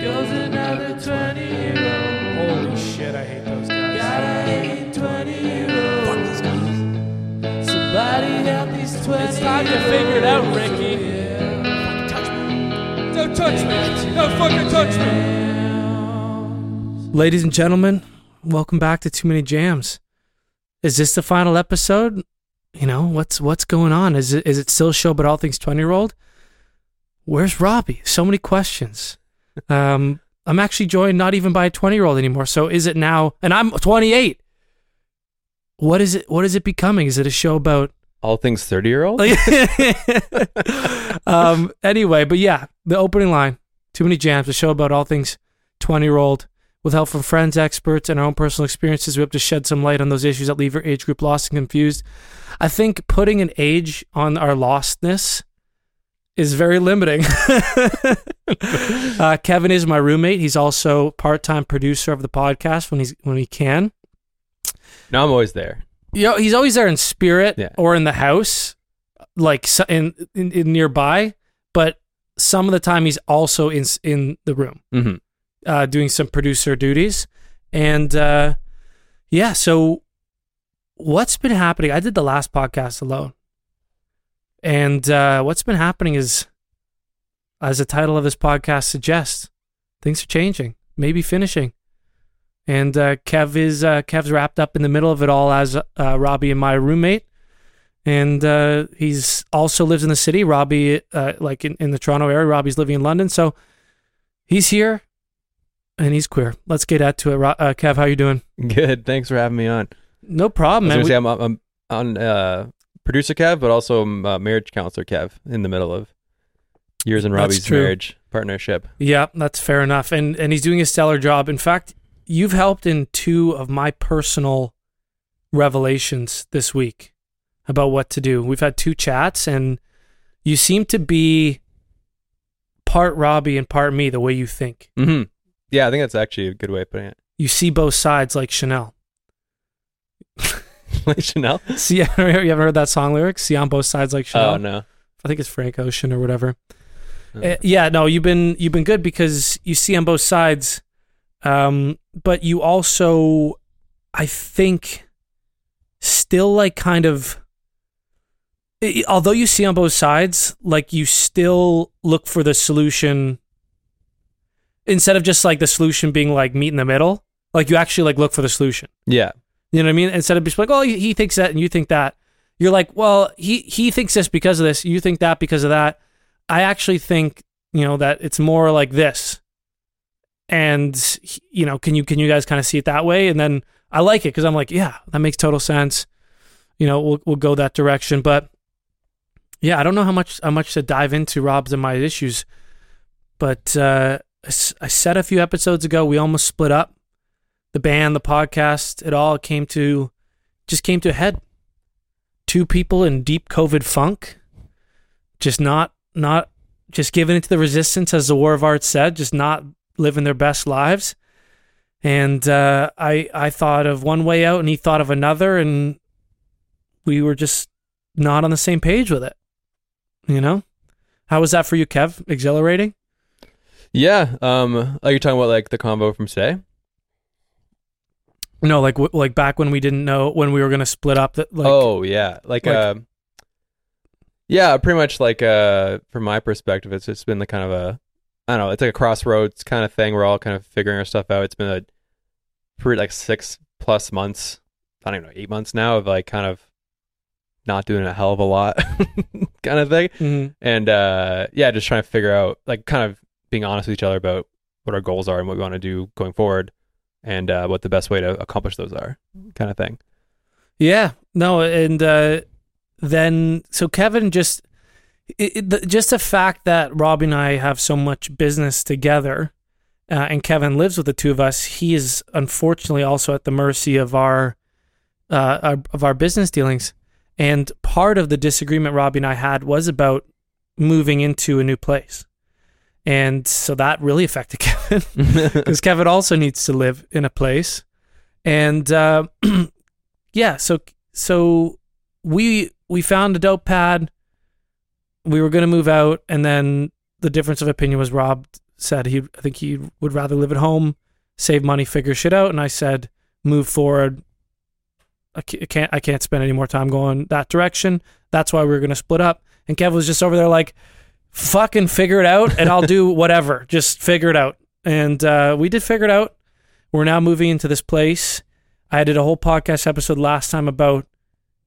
goes another 20 year old. Holy shit, I hate those guys. Gotta hate 20 year olds. Somebody help these 20 It's time to figure it out, Ricky. Don't touch me. Don't fucking touch me. Ladies and gentlemen, welcome back to Too Many Jams. Is this the final episode? You know, what's what's going on? Is it is it still a show but all things 20 year old? Where's Robbie? So many questions. Um, I'm actually joined not even by a 20 year old anymore. So is it now? And I'm 28. What is it? What is it becoming? Is it a show about All things 30 year old? um, anyway, but yeah, the opening line, Too Many Jams, a show about all things 20 year old. With help from friends, experts, and our own personal experiences, we hope to shed some light on those issues that leave your age group lost and confused. I think putting an age on our lostness is very limiting. uh, Kevin is my roommate. He's also part-time producer of the podcast when he's when he can. no, I'm always there. you know, he's always there in spirit Yeah. or in the house, like in, in, in nearby. But some of the time, he's also in in the room, hmm uh, doing some producer duties. And uh, yeah, so what's been happening? I did the last podcast alone, and uh, what's been happening is, as the title of this podcast suggests, things are changing, maybe finishing. And uh, Kev is uh, Kev's wrapped up in the middle of it all as uh, Robbie and my roommate, and uh, he's also lives in the city. Robbie, uh, like in, in the Toronto area, Robbie's living in London, so he's here, and he's queer. Let's get at to it. Uh, Kev, how you doing? Good. Thanks for having me on. No problem, man. We- say, I'm, I'm on uh, producer Kev, but also um, uh, marriage counselor Kev in the middle of yours and Robbie's marriage partnership. Yeah, that's fair enough. And and he's doing a stellar job. In fact, you've helped in two of my personal revelations this week about what to do. We've had two chats and you seem to be part Robbie and part me the way you think. hmm Yeah, I think that's actually a good way of putting it. You see both sides like Chanel. like Chanel? See, you haven't heard that song lyric? See on both sides like Chanel. Oh, no. I think it's Frank Ocean or whatever. Oh. Uh, yeah, no, you've been you've been good because you see on both sides, um, but you also, I think, still like kind of. i- Although you see on both sides, like you still look for the solution instead of just like the solution being like meet in the middle. Like you actually like look for the solution. Yeah. You know what I mean? Instead of just like, oh, he thinks that and you think that. You're like, well, he he thinks this because of this. You think that because of that. I actually think you know that it's more like this. And you know, can you can you guys kind of see it that way? And then I like it because I'm like, yeah, that makes total sense. You know, we'll we'll go that direction. But yeah, I don't know how much how much to dive into Rob's and my issues, but uh, I said a few episodes ago we almost split up the band, the podcast, it all came to just came to a head. Two people in deep COVID funk, just not not just giving into the resistance, as the War of Art said, just not living their best lives. And uh, I I thought of one way out, and he thought of another, and we were just not on the same page with it. You know, how was that for you, Kev? Exhilarating. Yeah. Um, are you talking about like the combo from today? No, like w- like back when we didn't know when we were gonna split up. That like, oh, yeah. Like, like- uh, yeah, pretty much like uh, from my perspective, it's just been the kind of a, I don't know, it's like a crossroads kind of thing. We're all kind of figuring our stuff out. It's been a pretty like six plus months, I don't even know, eight months now of like kind of not doing a hell of a lot kind of thing. mhm. and uh yeah just trying to figure out like kind of being honest with each other about what our goals are and what we want to do going forward and uh what the best way to accomplish those are kind of thing. Yeah, no, and uh, then so Kevin just it, it, the, just the fact that Robbie and I have so much business together, uh, and Kevin lives with the two of us. He is unfortunately also at the mercy of our, uh, our of our business dealings, and part of the disagreement Robbie and I had was about moving into a new place, and so that really affected Kevin because Kevin also needs to live in a place, and uh, yeah, so so we we found a dope pad. We were gonna move out, and then the difference of opinion was Rob said he I think he would rather live at home, save money, figure shit out, and I said move forward. I can't I can't spend any more time going that direction. That's why we are gonna split up. And Kev was just over there like, fucking figure it out, and I'll do whatever. Just figure it out. And uh, we did figure it out. We're now moving into this place. I did a whole podcast episode last time about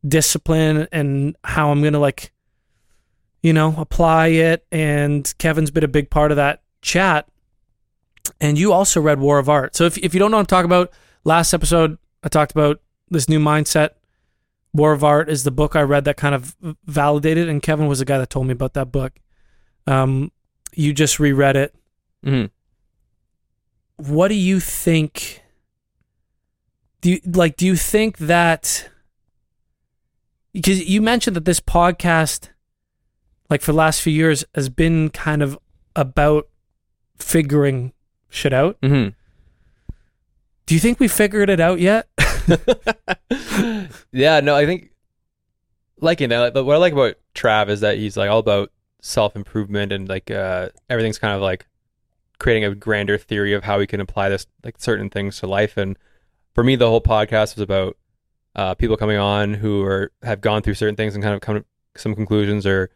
discipline and how I'm gonna like, you know, apply it. And Kevin's been a big part of that chat. And you also read War of Art. So if if you don't know what I'm talking about, last episode I talked about this new mindset. War of Art is the book I read that kind of validated, and Kevin was the guy that told me about that book. Um, you just reread it. hmm What do you think? Do you like? Do you think that? Because you mentioned that this podcast, like for the last few years, has been kind of about figuring shit out. hmm Do you think we figured it out yet? yeah, no, I think like you know, what I like about Trav is that he's like all about self improvement and like uh everything's kind of like creating a grander theory of how we can apply this like certain things to life. And for me, the whole podcast was about uh people coming on who are have gone through certain things and kind of come to some conclusions or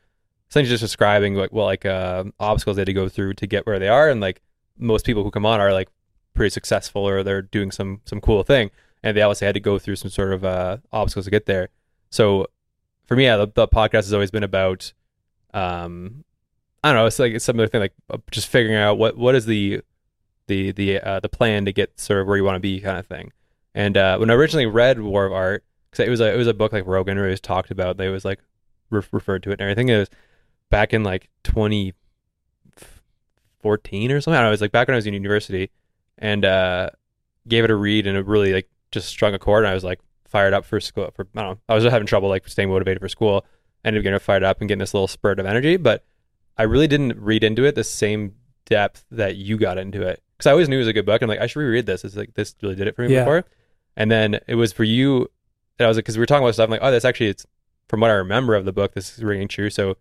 essentially just describing like well like uh obstacles they had to go through to get where they are and like most people who come on are like pretty successful or they're doing some some cool thing and they obviously had to go through some sort of uh, obstacles to get there. So for me, yeah, the, the podcast has always been about, um, I don't know, it's like it's other thing, like uh, just figuring out what what is the the the uh, the plan to get sort of where you want to be, kind of thing. And uh, when I originally read War of Art, because it was a it was a book like Rogan always talked about, they was like re- referred to it and everything. It was back in like 2014 or something. I was like back when I was in university, and uh, gave it a read, and it really like just strung a chord and I was like fired up for school for I don't know I was having trouble like staying motivated for school ended up getting fired up and getting this little spurt of energy but I really didn't read into it the same depth that you got into it. Because I always knew it was a good book I'm like I should reread this. It's like this really did it for me Yeah. before. And then it was for you and I was like because we were talking about stuff I'm like oh that's actually it's from what I remember of the book this is ringing true. So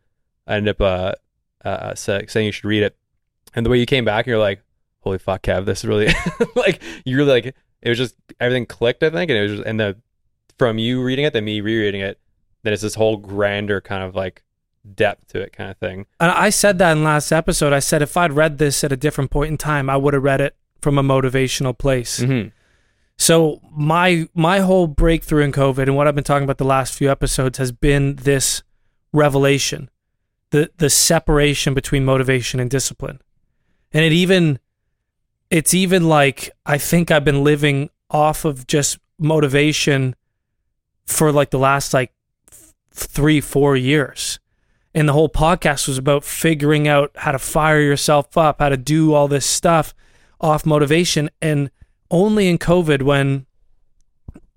I ended up uh, uh saying you should read it. And the way you came back you're like holy fuck Kev this is really like you really like it was just everything clicked i think and it was just and the from you reading it then me rereading it then it's this whole grander kind of like depth to it kind of thing And I said that in last episode. I said if I'd read this at a different point in time, I would have read it from a motivational place. mm-hmm. So my my whole breakthrough in COVID and what I've been talking about the last few episodes has been this revelation, the the separation between motivation and discipline, and it even it's even like I think I've been living off of just motivation for like the last like three four years. And the whole podcast was about figuring out how to fire yourself up, how to do all this stuff off motivation. And only in COVID when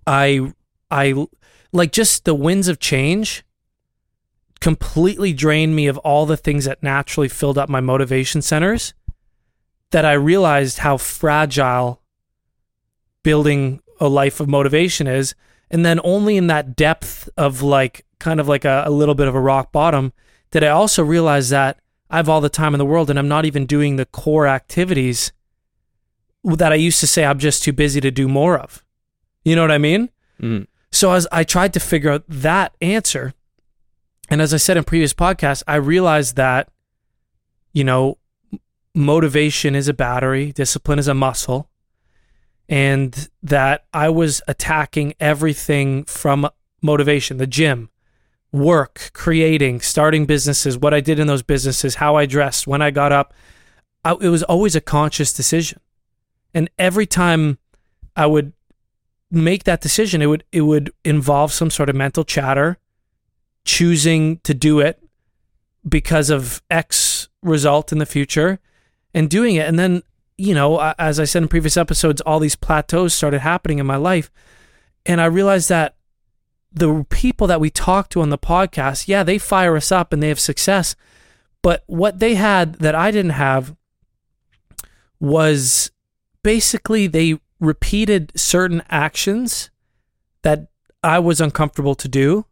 I I like just the winds of change completely drained me of all the things that naturally filled up my motivation centers that I realized how fragile building a life of motivation is and then only in that depth of like kind of like a, a little bit of a rock bottom did I also realize that I have all the time in the world and I'm not even doing the core activities that I used to say I'm just too busy to do more of. You know what I mean? Mm-hmm. So as I tried to figure out that answer, and as I said in previous podcasts, I realized that, you know, motivation is a battery, discipline is a muscle, and that I was attacking everything from motivation, the gym, work, creating, starting businesses, what I did in those businesses, how I dressed, when I got up. I, it was always a conscious decision. And every time I would make that decision, it would it would involve some sort of mental chatter, choosing to do it because of X result in the future, and doing it. And then, you know, as I said in previous episodes, all these plateaus started happening in my life, and I realized that the people that we talk to on the podcast, yeah, they fire us up and they have success, but what they had that I didn't have was basically they repeated certain actions that I was uncomfortable to do,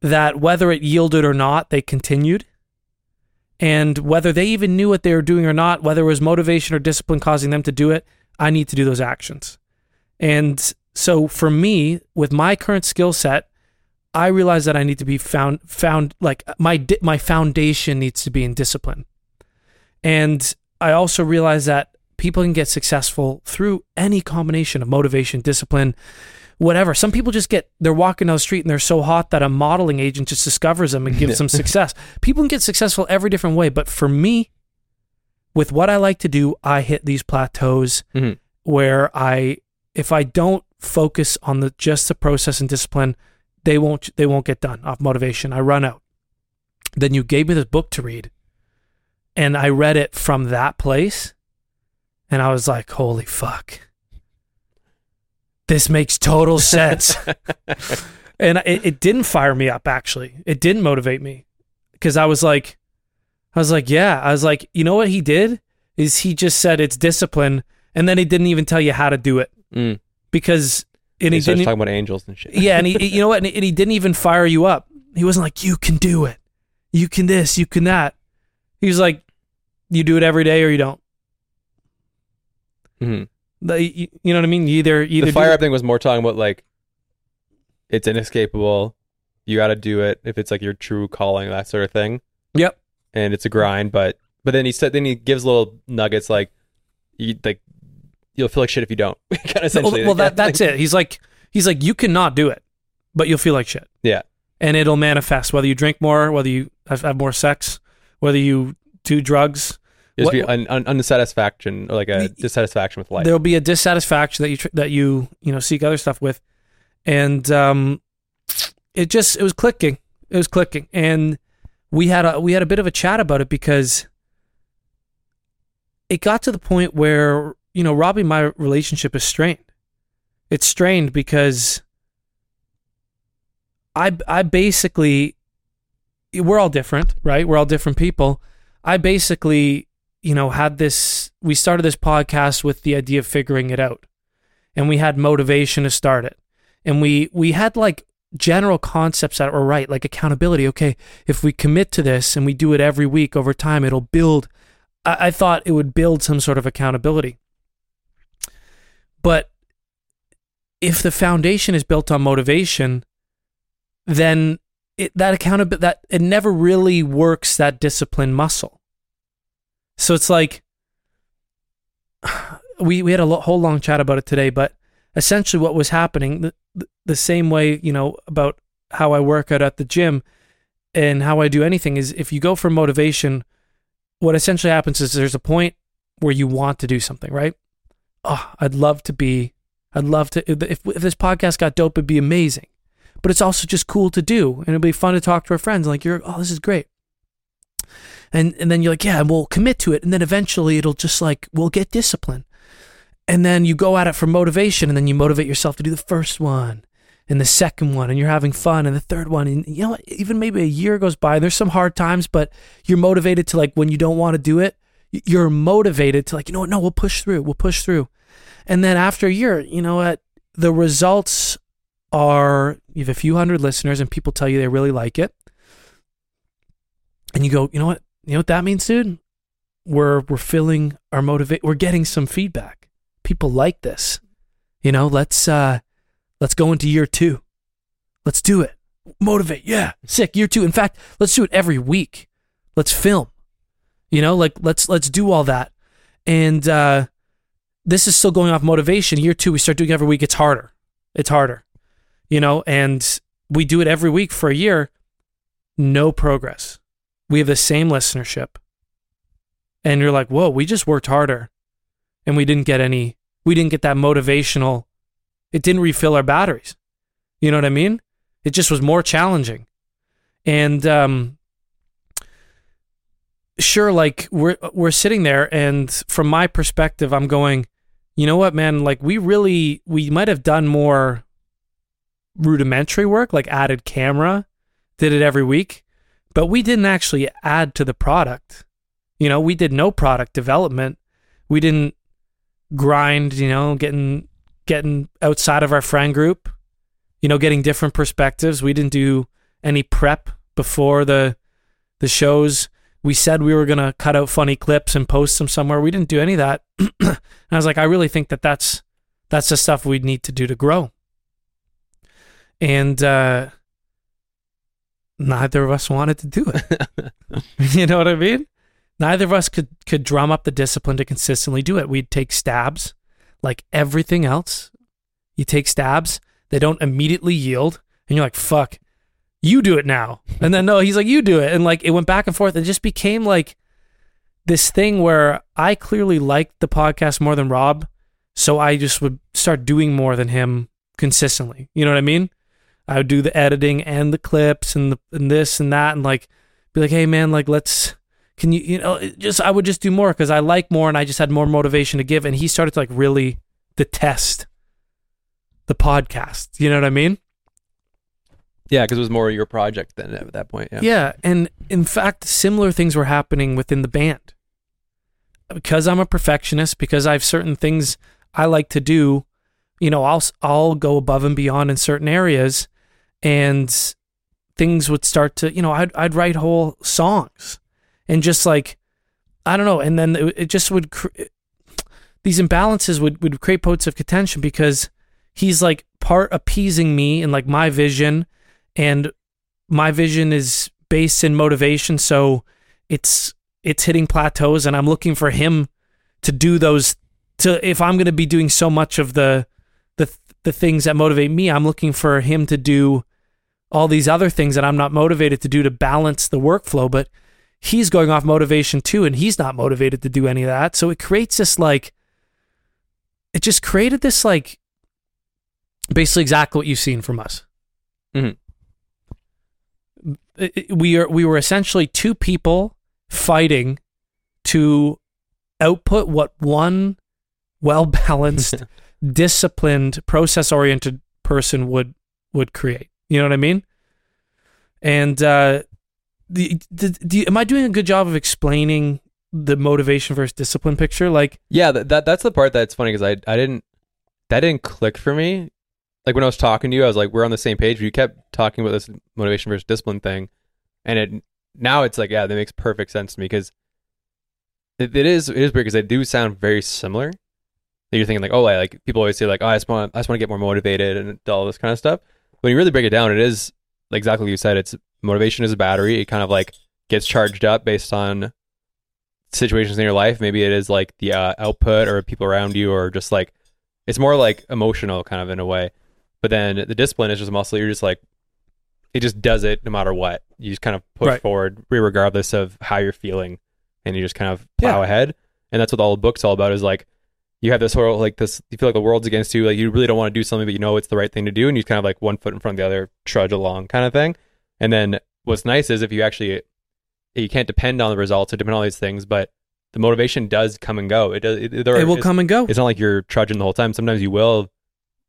that whether it yielded or not, they continued. And whether they even knew what they were doing or not, whether it was motivation or discipline causing them to do it, I need to do those actions. And so for me, with my current skill set, I realize that I need to be found found like my di- my foundation needs to be in discipline. And I also realize that people can get successful through any combination of motivation, discipline, whatever. Some people just get they're walking down the street and they're so hot that a modeling agent just discovers them and gives them success. People can get successful every different way, but for me, with what I like to do, I hit these plateaus Mhm. where I if I don't focus on the just the process and discipline, they won't they won't get done off motivation. I run out. Then you gave me this book to read. And I read it from that place and I was like, "Holy fuck." This makes total sense. and it, it didn't fire me up actually. It didn't motivate me because I was like I was like, yeah, I was like, you know what he did is he just said it's discipline and then he didn't even tell you how to do it Mm. Because and he he didn't talking about angels and shit. yeah, and he, you know what? And he, and he didn't even fire you up. He wasn't like, "You can do it. You can this. You can that." He was like, "You do it every day, or you don't." Mhm. The- you, you know what I mean? You either either The fire up thing was more talking about like it's inescapable. You got to do it if it's like your true calling, that sort of thing. Yep. And it's a grind, but but then he said then he gives little nuggets like you like you'll feel like shit if you don't. kind of Well, essentially. well, that that's it. He's like, he's like, you cannot do it, but you'll feel like shit. Yeah. and it'll manifest whether you drink more, whether you have, have more sex, whether you do drugs. What- be un, un, unsatisfaction or like a Y- dissatisfaction with life. There'll be a dissatisfaction that you tr- that you you know seek other stuff with, and um, it just it was clicking. It was clicking, and we had a we had a bit of a chat about it because it got to the point where you know Robbie my relationship is strained. It's strained because I I basically we're all different, right? We're all different people. I basically, you know, had this we started this podcast with the idea of figuring it out. And we had motivation to start it. And we we had like general concepts that were right, like accountability. Okay, if we commit to this and we do it every week over time, it'll build I, I thought it would build some sort of accountability. But if the foundation is built on motivation, then it, that accountability that it never really works that discipline muscle. So it's like we we had a whole long chat about it today, but essentially what was happening the, the, the same way you know about how I work out at the gym and how I do anything is if you go for motivation, what essentially happens is there's a point where you want to do something, right? Oh, I'd love to be, I'd love to if, if this podcast got dope, it'd be amazing. But it's also just cool to do and it'd be fun to talk to our friends like you're oh this is great. And and then you're like yeah we'll commit to it. And then eventually it'll just like we'll get discipline and then you go at it for motivation and then you motivate yourself to do the first one and the second one and you're having fun and the third one and you know what? even maybe a year goes by there's some hard times but you're motivated to like when you don't want to do it you're motivated to like you know what no we'll push through we'll push through and then after a year you know what? The results are you have a few hundred listeners and people tell you they really like it. And you go you know what? You know what that means dude? We're we're filling our motivate we're getting some feedback. People like this. You know let's uh let's go into year two. Let's do it. Motivate. Yeah. Sick. Year two. In fact let's do it every week. Let's film. You know like let's let's do all that. And uh this is still going off motivation year two we start doing every week it's harder it's harder you know, and we do it every week for a year, no progress. We have the same listenership. And you're like, whoa, we just worked harder and we didn't get any, we didn't get that motivational, it didn't refill our batteries. You know what I mean? It just was more challenging. And, um, sure, like we're, we're sitting there and from my perspective, I'm going, you know what, man, like we really, we might have done more rudimentary work, like added camera, did it every week, but we didn't actually add to the product. You know, we did no product development. We didn't grind, you know, getting getting outside of our friend group, you know, getting different perspectives. We didn't do any prep before the the shows. We said we were gonna cut out funny clips and post them somewhere. We didn't do any of that. and I was like, I really think that that's that's the stuff we need to do to grow. And uh, neither of us wanted to do it. you know what I mean? Neither of us could could drum up the discipline to consistently do it. We'd take stabs, like everything else. You take stabs, they don't immediately yield, and you're like, "Fuck, you do it now." And then no, he's like, "You do it," and like it went back and forth. It just became like this thing where I clearly liked the podcast more than Rob, so I just would start doing more than him consistently. You know what I mean? I would do the editing and the clips and the and this and that and like be like, hey man, like let's can you you know just I would just do more because I like more and I just had more motivation to give and he started to like really detest the podcast. You know what I mean? Yeah, because it was more your project then at that point. Yeah. Yeah, and in fact, similar things were happening within the band. Because I'm a perfectionist, because I have certain things I like to do, you know, I'll I'll go above and beyond in certain areas, and things would start to, you know, I'd I'd write whole songs, and just like, I don't know, and then it, it just would. Cr- these imbalances would would create points of contention because he's like part appeasing me and like my vision and my vision is based in motivation so it's it's hitting plateaus and i'm looking for him to do those to if i'm going to be doing so much of the the the things that motivate me i'm looking for him to do all these other things that i'm not motivated to do to balance the workflow but he's going off motivation too and he's not motivated to do any of that so it creates this like it just created this like basically exactly what you've seen from us Mhm. We are we were essentially two people fighting to output what one well balanced disciplined process oriented person would would create you know what i mean and uh the, the, the am i doing a good job of explaining the motivation versus discipline picture like Yeah, that, that that's the part that's funny because I I didn't that didn't click for me. Like when I was talking to you, I was like, we're on the same page. You kept talking about this motivation versus discipline thing, and it now it's like, yeah, that makes perfect sense to me because it, it is it is weird because they do sound very similar. That you're thinking like, oh, like, like people always say like, oh, I just want I just want to get more motivated and all this kind of stuff. When you really break it down, it is exactly what you said. It's motivation is a battery. It kind of like gets charged up based on situations in your life. Maybe it is like the uh, output or people around you, or just like it's more like emotional kind of in a way. But then the discipline is just muscle. You're just like it just does it no matter what. You just kind of push Right. forward regardless of how you're feeling, and you just kind of plow Yeah. ahead. And that's what all the book's all about. Is like you have this whole like this. You feel like the world's against you. Like you really don't want to do something, but you know it's the right thing to do, and you kind of like one foot in front of the other, trudge along kind of thing. And then what's nice is if you actually you can't depend on the results or depend on all these things, but the motivation does come and go. It does. It, there, it will come and go It's not like you're trudging the whole time. Sometimes you will.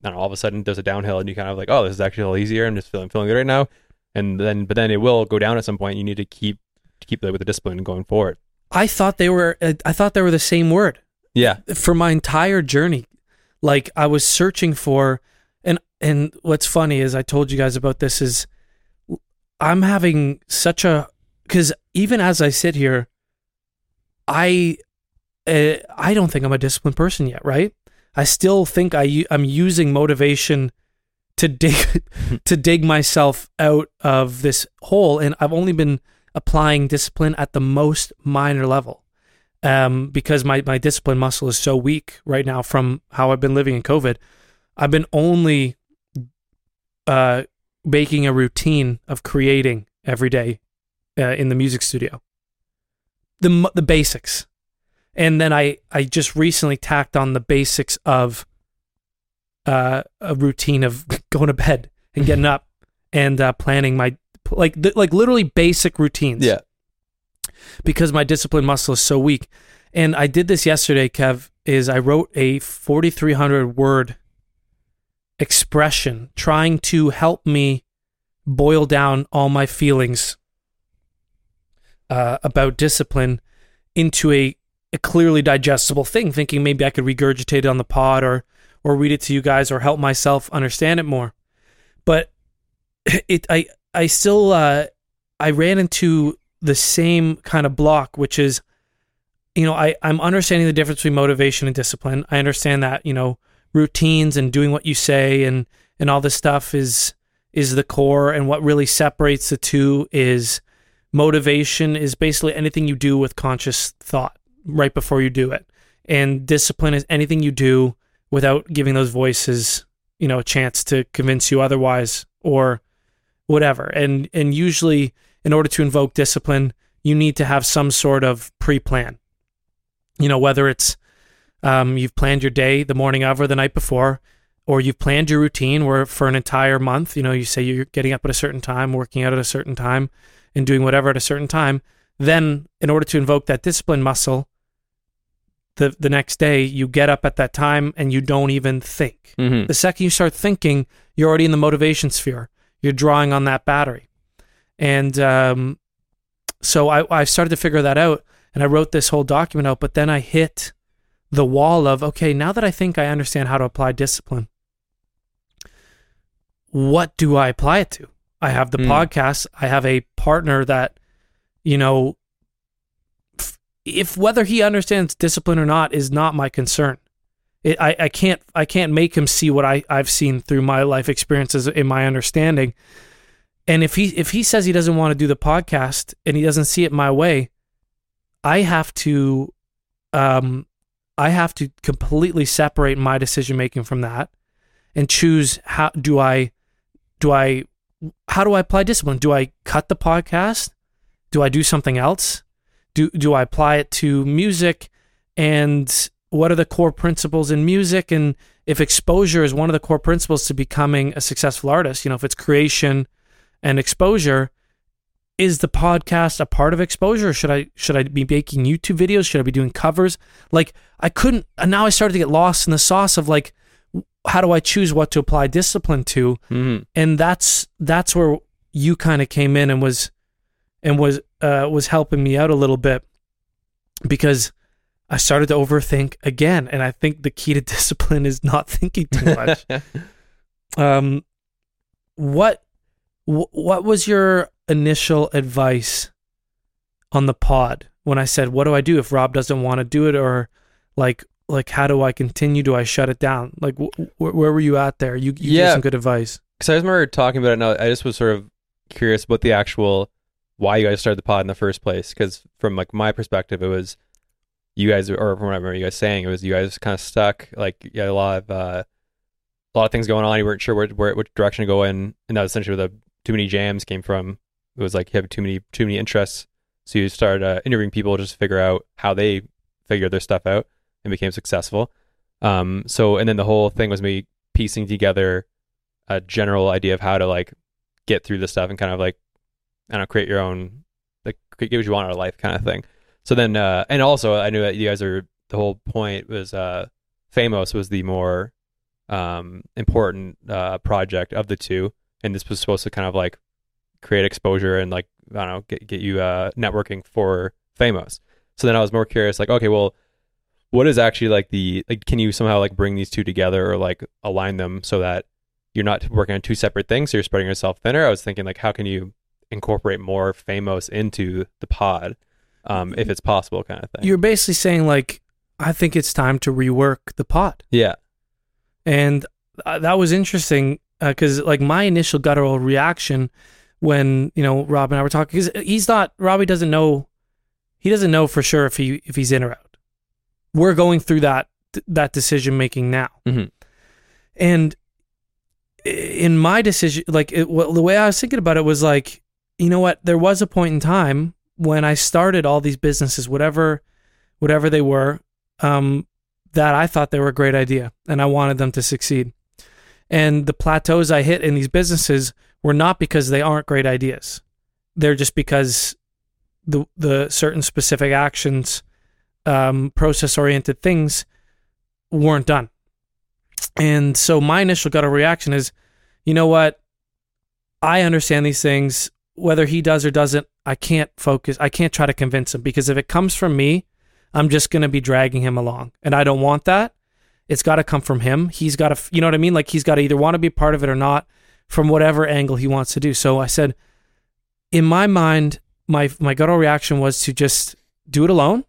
I know, all of a sudden there's a downhill and you kind of like, oh, this is actually a little easier. I'm just feeling feeling good right now. And then, but then it will go down at some point. You need to keep to keep that with the discipline going forward. i thought they were uh, i thought they were the same word Yeah, for my entire journey like i was searching for and and what's funny is i told you guys about this is i'm having such a because even as i sit here i uh, i don't think i'm a disciplined person yet right i still think I'm using motivation to dig to dig myself out of this hole and i've only been applying discipline at the most minor level um, because my, my discipline muscle is so weak right now from how I've been living in COVID. I've been only uh, making a routine of creating every day uh, in the music studio. The the basics, and then I I just recently tacked on the basics of uh, a routine of going to bed and getting up and uh, planning my like the, like literally basic routines yeah. because my discipline muscle is so weak. And I did this yesterday, Kev, is I wrote a 4300 word expression trying to help me boil down all my feelings uh, about discipline into a, a clearly digestible thing, thinking maybe I could regurgitate it on the pod or or read it to you guys or help myself understand it more. But it I I still uh, I ran into the same kind of block, which is, you know, I, I'm understanding the difference between motivation and discipline. I understand that, you know, routines and doing what you say and, and all this stuff is, is the core. And what really separates the two is motivation is basically anything you do with conscious thought right before you do it. And discipline is anything you do without giving those voices, you know, a chance to convince you otherwise or whatever. And and usually in order to invoke discipline, you need to have some sort of pre-plan. You know, whether it's um, you've planned your day the morning of or the night before, or you've planned your routine where for an entire month, you know, you say you're getting up at a certain time, working out at a certain time, and doing whatever at a certain time. Then, in order to invoke that discipline muscle, the the next day you get up at that time and you don't even think. Mhm. The second you start thinking, you're already in the motivation sphere. You're drawing on that battery. And um, so I, I started to figure that out and I wrote this whole document out, but then I hit the wall of, okay, now that I think I understand how to apply discipline, what do I apply it to? I have the Mm. podcast. I have a partner that, you know, if whether he understands discipline or not is not my concern. It, I, I can't I can't make him see what I, I've seen through my life experiences in my understanding. And if he if he says he doesn't want to do the podcast and he doesn't see it my way, I have to um I have to completely separate my decision making from that and choose how do I do I how do I apply discipline? Do I cut the podcast? Do I do something else? Do do I apply it to music and what are the core principles in music and if exposure is one of the core principles to becoming a successful artist, you know, if it's creation and exposure, is the podcast a part of exposure? Should I should I be making YouTube videos? Should I be doing covers? Like I couldn't and now I started to get lost in the sauce of like how do I choose what to apply discipline to? Mhm. and that's that's where you kind of came in and was and was uh was helping me out a little bit because I started to overthink again and I think the key to discipline is not thinking too much. um what wh- what was your initial advice on the pod when I said what do I do if Rob doesn't want to do it? or like like how do I continue? Do I shut it down? Like wh- wh- where were you at there? You, you gave some good advice. Because I remember talking about it. Now I just was sort of curious about the actual why you guys started the pod in the first place. Because from like my perspective, it was you guys, or from what I remember you guys saying, it was you guys kind of stuck. Like you had a lot of uh, a lot of things going on. You weren't sure where, where which direction to go in, and that was essentially where the too many jams came from. It was like you have too many too many interests, so you started uh, interviewing people just to figure out how they figured their stuff out and became successful. Um, so and then the whole thing was me piecing together a general idea of how to like get through the stuff and kind of like I don't know, create your own like get what you want out of life kind of thing. So then uh and also I knew that you guys are the whole point was uh Famos was the more um important uh project of the two and this was supposed to kind of like create exposure and like I don't know get get you uh networking for Famos. So then I was more curious like okay well what is actually like the like can you somehow like bring these two together or like align them so that you're not working on two separate things so you're spreading yourself thinner i was thinking like how can you incorporate more Famos into the pod um if it's possible kind of thing. You're basically saying like i think it's time to rework the pod. Yeah. And uh, that was interesting because like my initial guttural reaction when you know rob and i were talking because he's not robbie doesn't know he doesn't know for sure if he if he's in or out. We're going through that that decision making now. Mhm. and in my decision like it, well, the way i was thinking about it was like you know what? There was a point in time when i started all these businesses whatever whatever they were um, that i thought they were a great idea and i wanted them to succeed. And the plateaus i hit in these businesses were not because they aren't great ideas. They're just because the the certain specific actions um, process oriented things weren't done. And so my initial gut reaction is you know what? I understand these things whether he does or doesn't i can't focus i can't try to convince him because if it comes from me i'm just going to be dragging him along and i don't want that. It's got to come from him. He's got to you know what i mean? Like he's got to either want to be part of it or not from whatever angle he wants to do. So i said in my mind my my guttural reaction was to just do it alone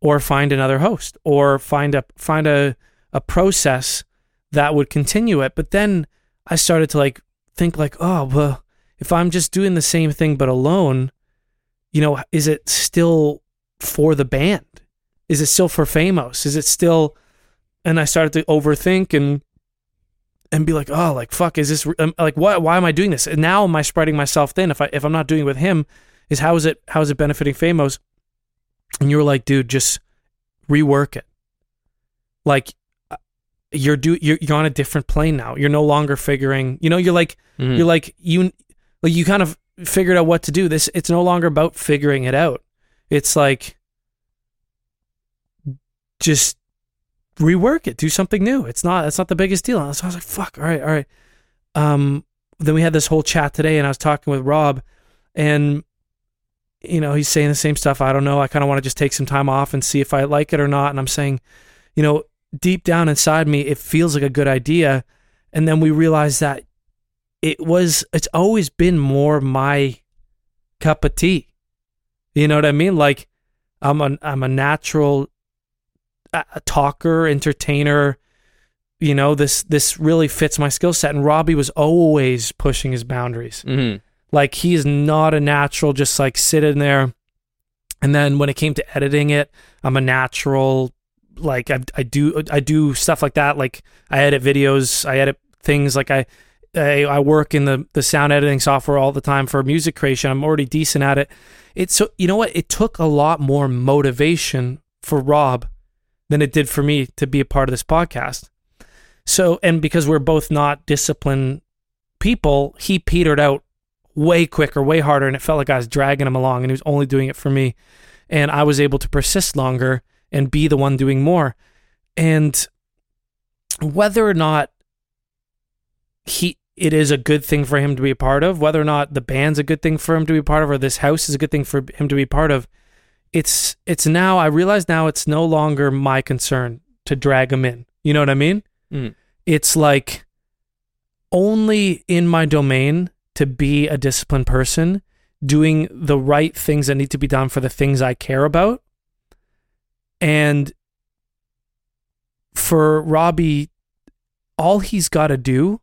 or find another host or find a find a a process that would continue it. But then i started to like think like oh well if i'm just doing the same thing but alone you know is it still for the band? Is it still for famos is it still and i started to overthink and and be like oh like fuck is this um, like why why am i doing this? And now am i spreading myself thin? If i if i'm not doing it with him is how is it how is it benefiting famos and you were like dude just rework it. Like uh, you're do you're, you're on a different plane now. You're no longer figuring you know you're like Mhm. you're like you like you kind of figured out what to do. This it's no longer about figuring it out. It's like just rework it. Do something new. It's not it's not the biggest deal. So i was like fuck all right all right. Um then we had this whole chat today and i was talking with rob and you know he's saying the same stuff. I don't know. I kind of want to just take some time off and see if i like it or not. And i'm saying you know deep down inside me it feels like a good idea. And then we realized that it was it's always been more my cup of tea you know what i mean like i'm a i'm a natural uh, talker entertainer you know this this really fits my skill set and robbie was always pushing his boundaries Mhm. like he is not a natural, just like sitting there. And then when it came to editing it, I'm a natural. Like I, I do, I do stuff like that. Like I edit videos, I edit things. Like I, I, I work in the the sound editing software all the time for music creation. I'm already decent at it. It's so you know what? It took a lot more motivation for Rob than it did for me to be a part of this podcast. So, and because we're both not disciplined people, he petered out way quicker, way harder, and it felt like I was dragging him along, and he was only doing it for me. And I was able to persist longer and be the one doing more. And whether or not he it is a good thing for him to be a part of, whether or not the band's a good thing for him to be a part of, or this house is a good thing for him to be a part of, it's it's now I realize now it's no longer my concern to drag him in. You know what I mean? Mhm. It's like only in my domain to be a disciplined person, doing the right things that need to be done for the things I care about. And for Robbie, all he's got to do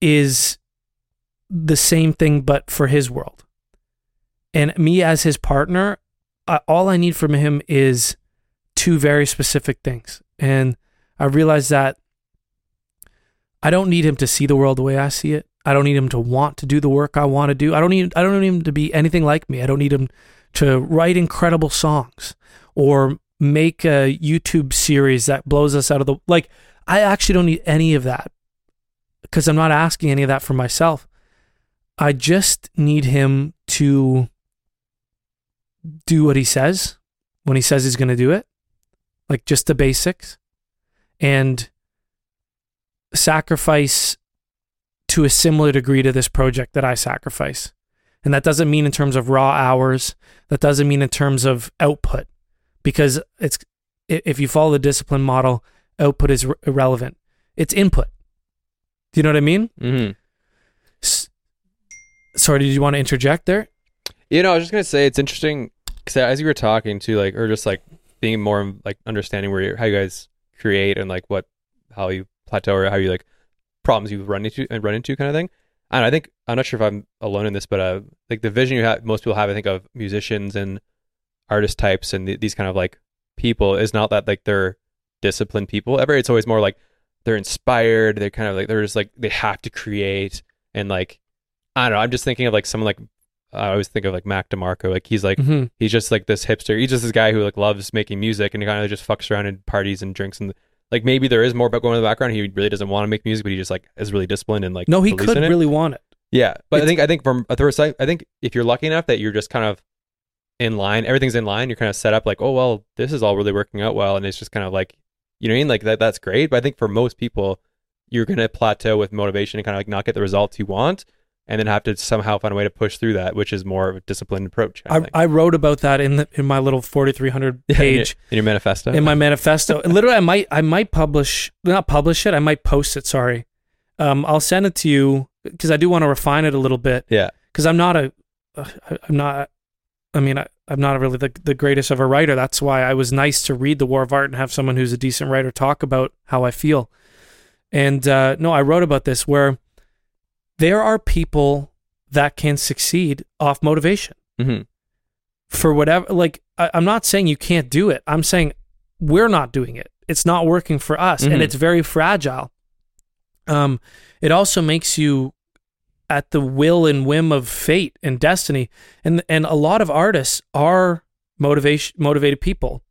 is the same thing, but for his world. And me as his partner, I, all I need from him is two very specific things. And I realize that I don't need him to see the world the way I see it. I don't need him to want to do the work I want to do. I don't need I don't need him to be anything like me. I don't need him to write incredible songs or make a YouTube series that blows us out of the like I actually don't need any of that because I'm not asking any of that for myself. I just need him to do what he says when he says he's going to do it. Like just the basics and sacrifice to a similar degree to this project that I sacrifice. And that doesn't mean in terms of raw hours, that doesn't mean in terms of output because it's if you follow the discipline model, output is irrelevant. It's input. Do you know what I mean? Mm-hmm. S- Sorry, did you want to interject there? You know, I was just gonna say it's interesting because as you were talking to like, or just like being more like understanding where you how you guys create and like what how you plateau or how you like problems you run into and run into kind of thing. And I think I'm not sure if I'm alone in this, but uh, like the vision you have, most people have, I think of musicians and artist types and th- these kind of like people is not that like they're disciplined people ever. It's always more like they're inspired. They're kind of like they're just like they have to create and like I don't know. I'm just thinking of like someone like I always think of like Mac DeMarco. Like he's like Mm-hmm. he's just like this hipster. He's just this guy who like loves making music and he kind of just fucks around and parties and drinks and like maybe there is more about going in the background. He really doesn't want to make music, but he just like is really disciplined and like No, he could in it. really want it. Yeah, but I think I think from a third side, I think if you're lucky enough that you're just kind of in line, everything's in line. You're kind of set up like, oh well, this is all really working out well, and it's just kind of like, you know, what I mean, like that. That's great. But I think for most people, you're gonna plateau with motivation and kind of like not get the results you want, and then have to somehow find a way to push through that, which is more of a disciplined approach. I, I. I wrote about that in the, in my little 4300 Yeah, in your- page in your manifesto. in my manifesto. And Literally, I might I might publish not publish it. I might post it. Sorry, um, I'll send it to you because I do want to refine it a little bit. yeah, Because I'm not a uh, I'm not. I mean, I, I'm not really the, the greatest of a writer. That's why I was nice to read The War of Art and have someone who's a decent writer talk about how I feel. And uh, no, I wrote about this where there are people that can succeed off motivation hmm for whatever. Like, I, I'm not saying you can't do it. I'm saying we're not doing it. It's not working for us, and Mhm. it's very fragile. Um, it also makes you at the will and whim of fate and destiny, and and a lot of artists are motivation motivated people,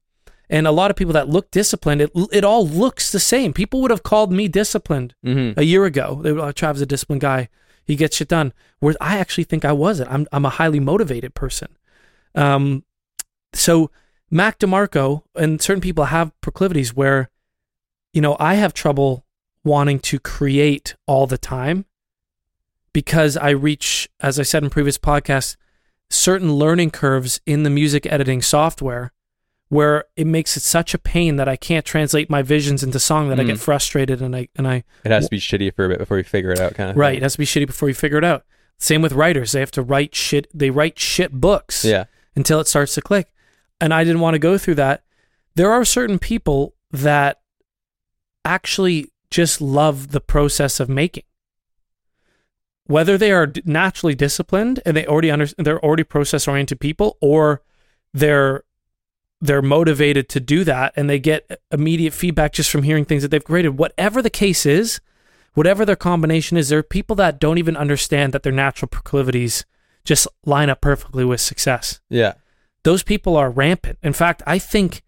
and a lot of people that look disciplined. It it all looks the same. People would have called me disciplined hmm a year ago. They were like, Travis is a disciplined guy. He gets shit done. Whereas I actually think I wasn't. I'm I'm a highly motivated person. Um, so Mac DeMarco and certain people have proclivities where, you know, I have trouble wanting to create all the time because I reach, as I said in previous podcasts, certain learning curves in the music editing software where it makes it such a pain that I can't translate my visions into song that I get Mm. frustrated and I and I It has to be shitty for a bit before you figure it out, kind of. right it has to be shitty before you figure it out. Same with writers; they have to write shit. They write shit books Yeah. until it starts to click. And I didn't want to go through that. There are certain people that actually just love the process of making. Whether they are naturally disciplined and they already under, they're already process oriented people or they're they're motivated to do that and they get immediate feedback just from hearing things that they've created. Whatever the case is, whatever their combination is, there are people that don't even understand that their natural proclivities just line up perfectly with success Yeah. those people are rampant. In fact, I think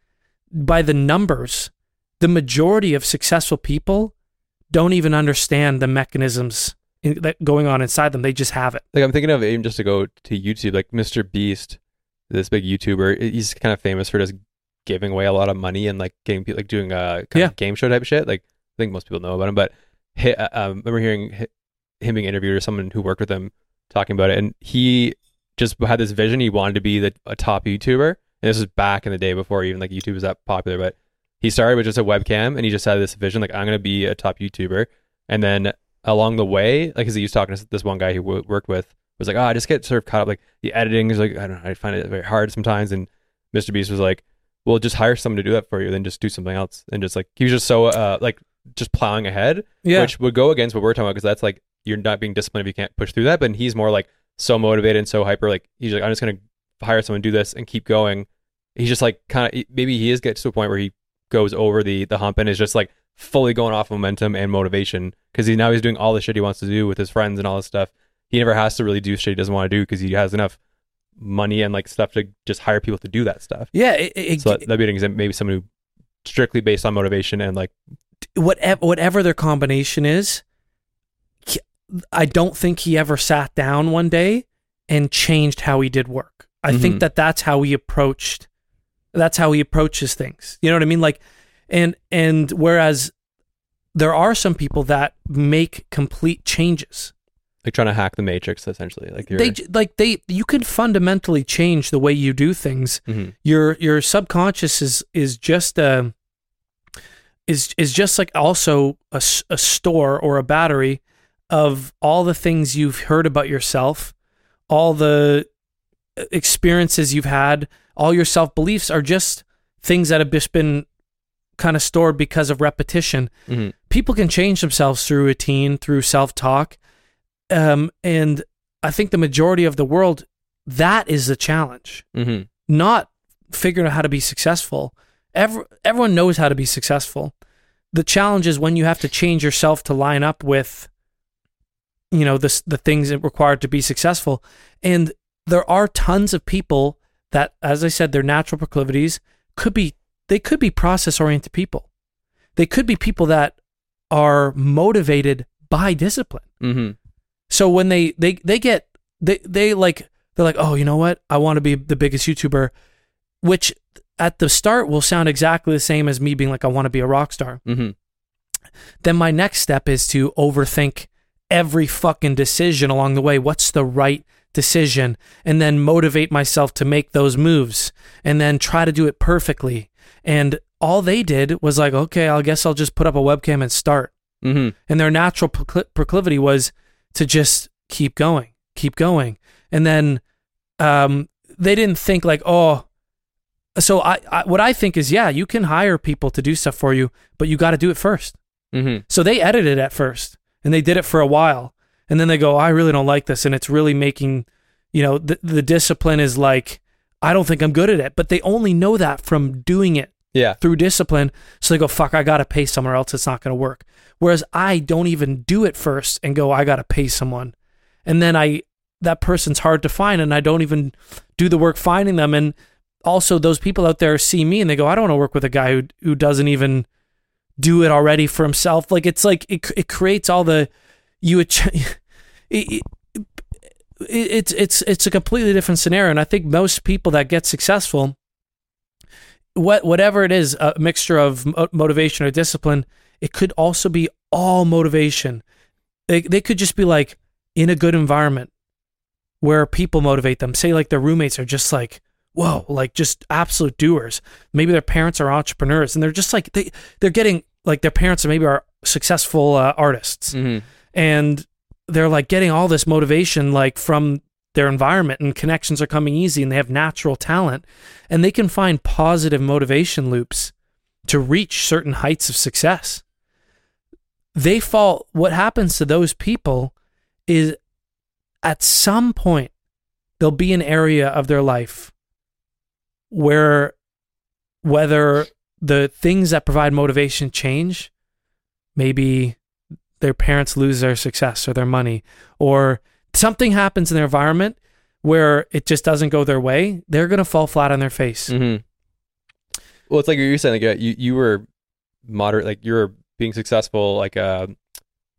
by the numbers, the majority of successful people don't even understand the mechanisms in, that going on inside them. They just have it. Like I'm thinking of even just to go to YouTube, like Mr. Beast, this big YouTuber. He's kind of famous for just giving away a lot of money and like getting like doing a kind Yeah. of game show type of shit. Like I think most people know about him, but hi, uh, um, I remember hearing him being interviewed or someone who worked with him talking about it, and he just had this vision. He wanted to be the a top YouTuber, and this was back in the day before even like YouTube was that popular. But he started with just a webcam, and he just had this vision like I'm gonna be a top YouTuber, and then along the way, like, cause he was talking to this one guy he w- worked with, was like, oh, I just get sort of caught up. Like the editing is like, I don't know, I find it very hard sometimes. And Mr. Beast was like, well, just hire someone to do that for you, then just do something else. And just like, he was just so, uh, like, just plowing ahead, Yeah. which would go against what we're talking about, because that's like, you're not being disciplined if you can't push through that. But he's more like so motivated and so hyper. Like, he's like, I'm just going to hire someone to do this and keep going. He's just like, kind of, maybe he is gets to a point where he goes over the, the hump and is just like, fully going off momentum and motivation because he now he's doing all the shit he wants to do with his friends and all this stuff. He never has to really do shit he doesn't want to do because he has enough money and like stuff to just hire people to do that stuff. yeah. It, it, So that'd be an example, maybe someone who strictly based on motivation and like whatever whatever their combination is, I don't think he ever sat down one day and changed how he did work. I think Mhm. that that's how he approached. That's how he approaches things. You know what I mean? Like, and and whereas there are some people that make complete changes. like trying to hack the matrix essentially. Like you're, They like they you can fundamentally change the way you do things Mhm. your your subconscious is is just a is is just like also a, a store or a battery of all the things you've heard about yourself all the uh, experiences you've had all your self beliefs are just things that have just been kind of stored because of repetition Mhm. people can change themselves through routine through self talk um, and i think the majority of the world that is the challenge Mhm. not figuring out how to be successful. Every, everyone knows how to be successful. The challenge is when you have to change yourself to line up with, you know, the the things that required to be successful. And there are tons of people that, as I said, their natural proclivities could be they could be process oriented people. They could be people that are motivated by discipline. Mhm. So when they they they get they they like they're like, oh, you know what? I want to be the biggest YouTuber, which at the start will sound exactly the same as me being like, I want to be a rock star. Mhm. Then my next step is to overthink every fucking decision along the way. What's the right decision? And then motivate myself to make those moves and then try to do it perfectly. And all they did was like, okay, I guess I'll just put up a webcam and start Mhm. and their natural procl- proclivity was to just keep going, keep going. And then um, they didn't think like, oh, so I, I what I think is, yeah, you can hire people to do stuff for you, but you got to do it first. Mm-hmm. So they edited at first, and they did it for a while, and then they go, I really don't like this, and it's really making, you know, the the discipline is like, I don't think I'm good at it, but they only know that from doing it Yeah. through discipline. So they go, fuck, I got to pay somewhere else. It's not going to work. Whereas I don't even do it first and go, I got to pay someone. And then I, that person's hard to find and I don't even do the work finding them. And also those people out there see me and they go, I don't want to work with a guy who, who doesn't even do it already for himself. Like it's like, it, it creates all the, you, it, it, it's, it's, it's a completely different scenario. And I think most people that get successful, what whatever it is, a mixture of motivation or discipline, it could also be all motivation. They they could just be like in a good environment where people motivate them. Say like their roommates are just like whoa, like just absolute doers. Maybe their parents are entrepreneurs and they're just like they they're getting like their parents are maybe are successful uh, artists Mm-hmm. and they're like getting all this motivation like from their environment and connections are coming easy and they have natural talent and they can find positive motivation loops to reach certain heights of success. They fall what happens to those people is at some point there'll be an area of their life where whether the things that provide motivation change maybe their parents lose their success or their money or something happens in their environment where it just doesn't go their way they're going to fall flat on their face Mm-hmm. Well, it's like you were saying, like uh, you you were moderate, like you were being successful, like uh,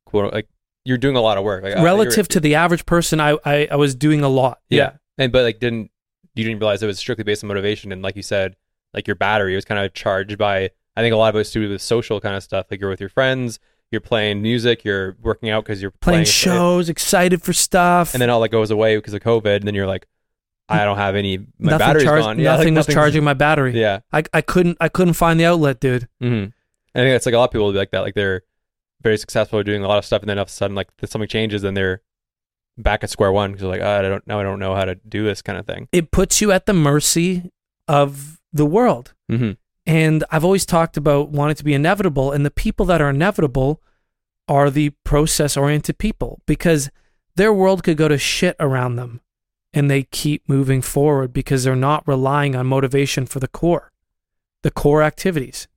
quote, like you're doing a lot of work, like uh, relative to the average person I, I i was doing a lot you're- yeah. and but like didn't you didn't realize it was strictly based on motivation, and like you said, like your battery was kind of charged by. I think a lot of it was to do with social kind of stuff, like you're with your friends, you're playing music, you're working out because you're playing playing, shows excited for stuff and then all that goes away because of COVID, and then you're like, I don't have any. My nothing, battery's charged- gone. Yeah, like nothing was charging my battery Yeah. I, I couldn't i couldn't find the outlet dude Mm-hmm. I think it's like a lot of people will be like that. Like they're very successful, doing a lot of stuff, and then all of a sudden, like something changes, and they're back at square one because they're like, oh, I don't now I don't know how to do this kind of thing. it puts you at the mercy of the world Mm-hmm. And I've always talked about wanting to be inevitable, and the people that are inevitable are the process oriented people because their world could go to shit around them and they keep moving forward because they're not relying on motivation for the core, the core activities.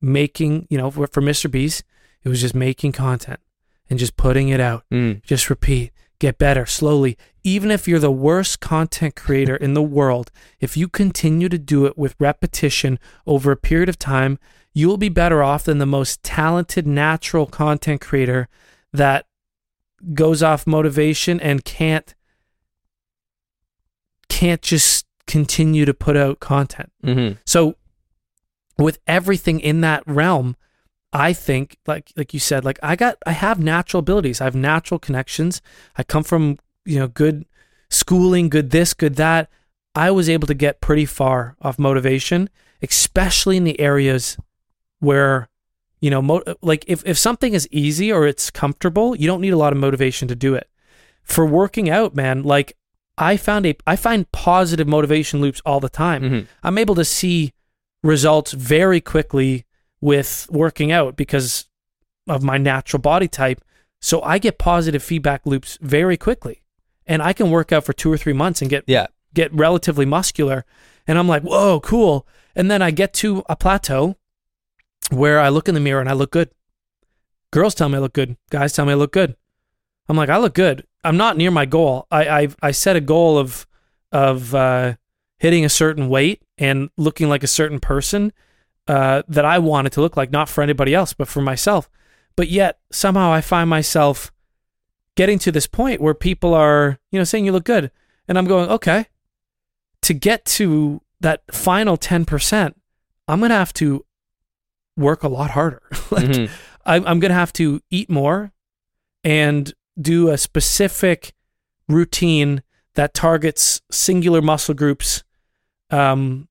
Making, you know, for, for Mr. Beast, it was just making content and just putting it out. Mm. Just repeat, get better slowly. Even if you're the worst content creator in the world, if you continue to do it with repetition over a period of time, you will be better off than the most talented natural content creator that goes off motivation and can't can't just continue to put out content. Mm-hmm. So with everything in that realm, I think like like you said, like I got I have natural abilities. I have natural connections. I come from, you know, good schooling, good this, good that. I was able to get pretty far off motivation, especially in the areas where you know, mo- like if if something is easy or it's comfortable, you don't need a lot of motivation to do it. For working out, man, like I found a I find positive motivation loops all the time. Mhm. I'm able to see results very quickly with working out because of my natural body type. So I get positive feedback loops very quickly. And I can work out for two or three months and get Yeah. get relatively muscular. And I'm like, whoa, cool. And then I get to a plateau where I look in the mirror and I look good. Girls tell me I look good. Guys tell me I look good. I'm like, I look good. I'm not near my goal. I I, I set a goal of of uh, hitting a certain weight and looking like a certain person uh, that I wanted to look like, not for anybody else, but for myself. But yet somehow I find myself getting to this point where people are, you know, saying you look good, and I'm going, okay. To get to that final ten percent, I'm gonna have to work a lot harder. like Mhm. I'm, I'm going to have to eat more and do a specific routine that targets singular muscle groups um,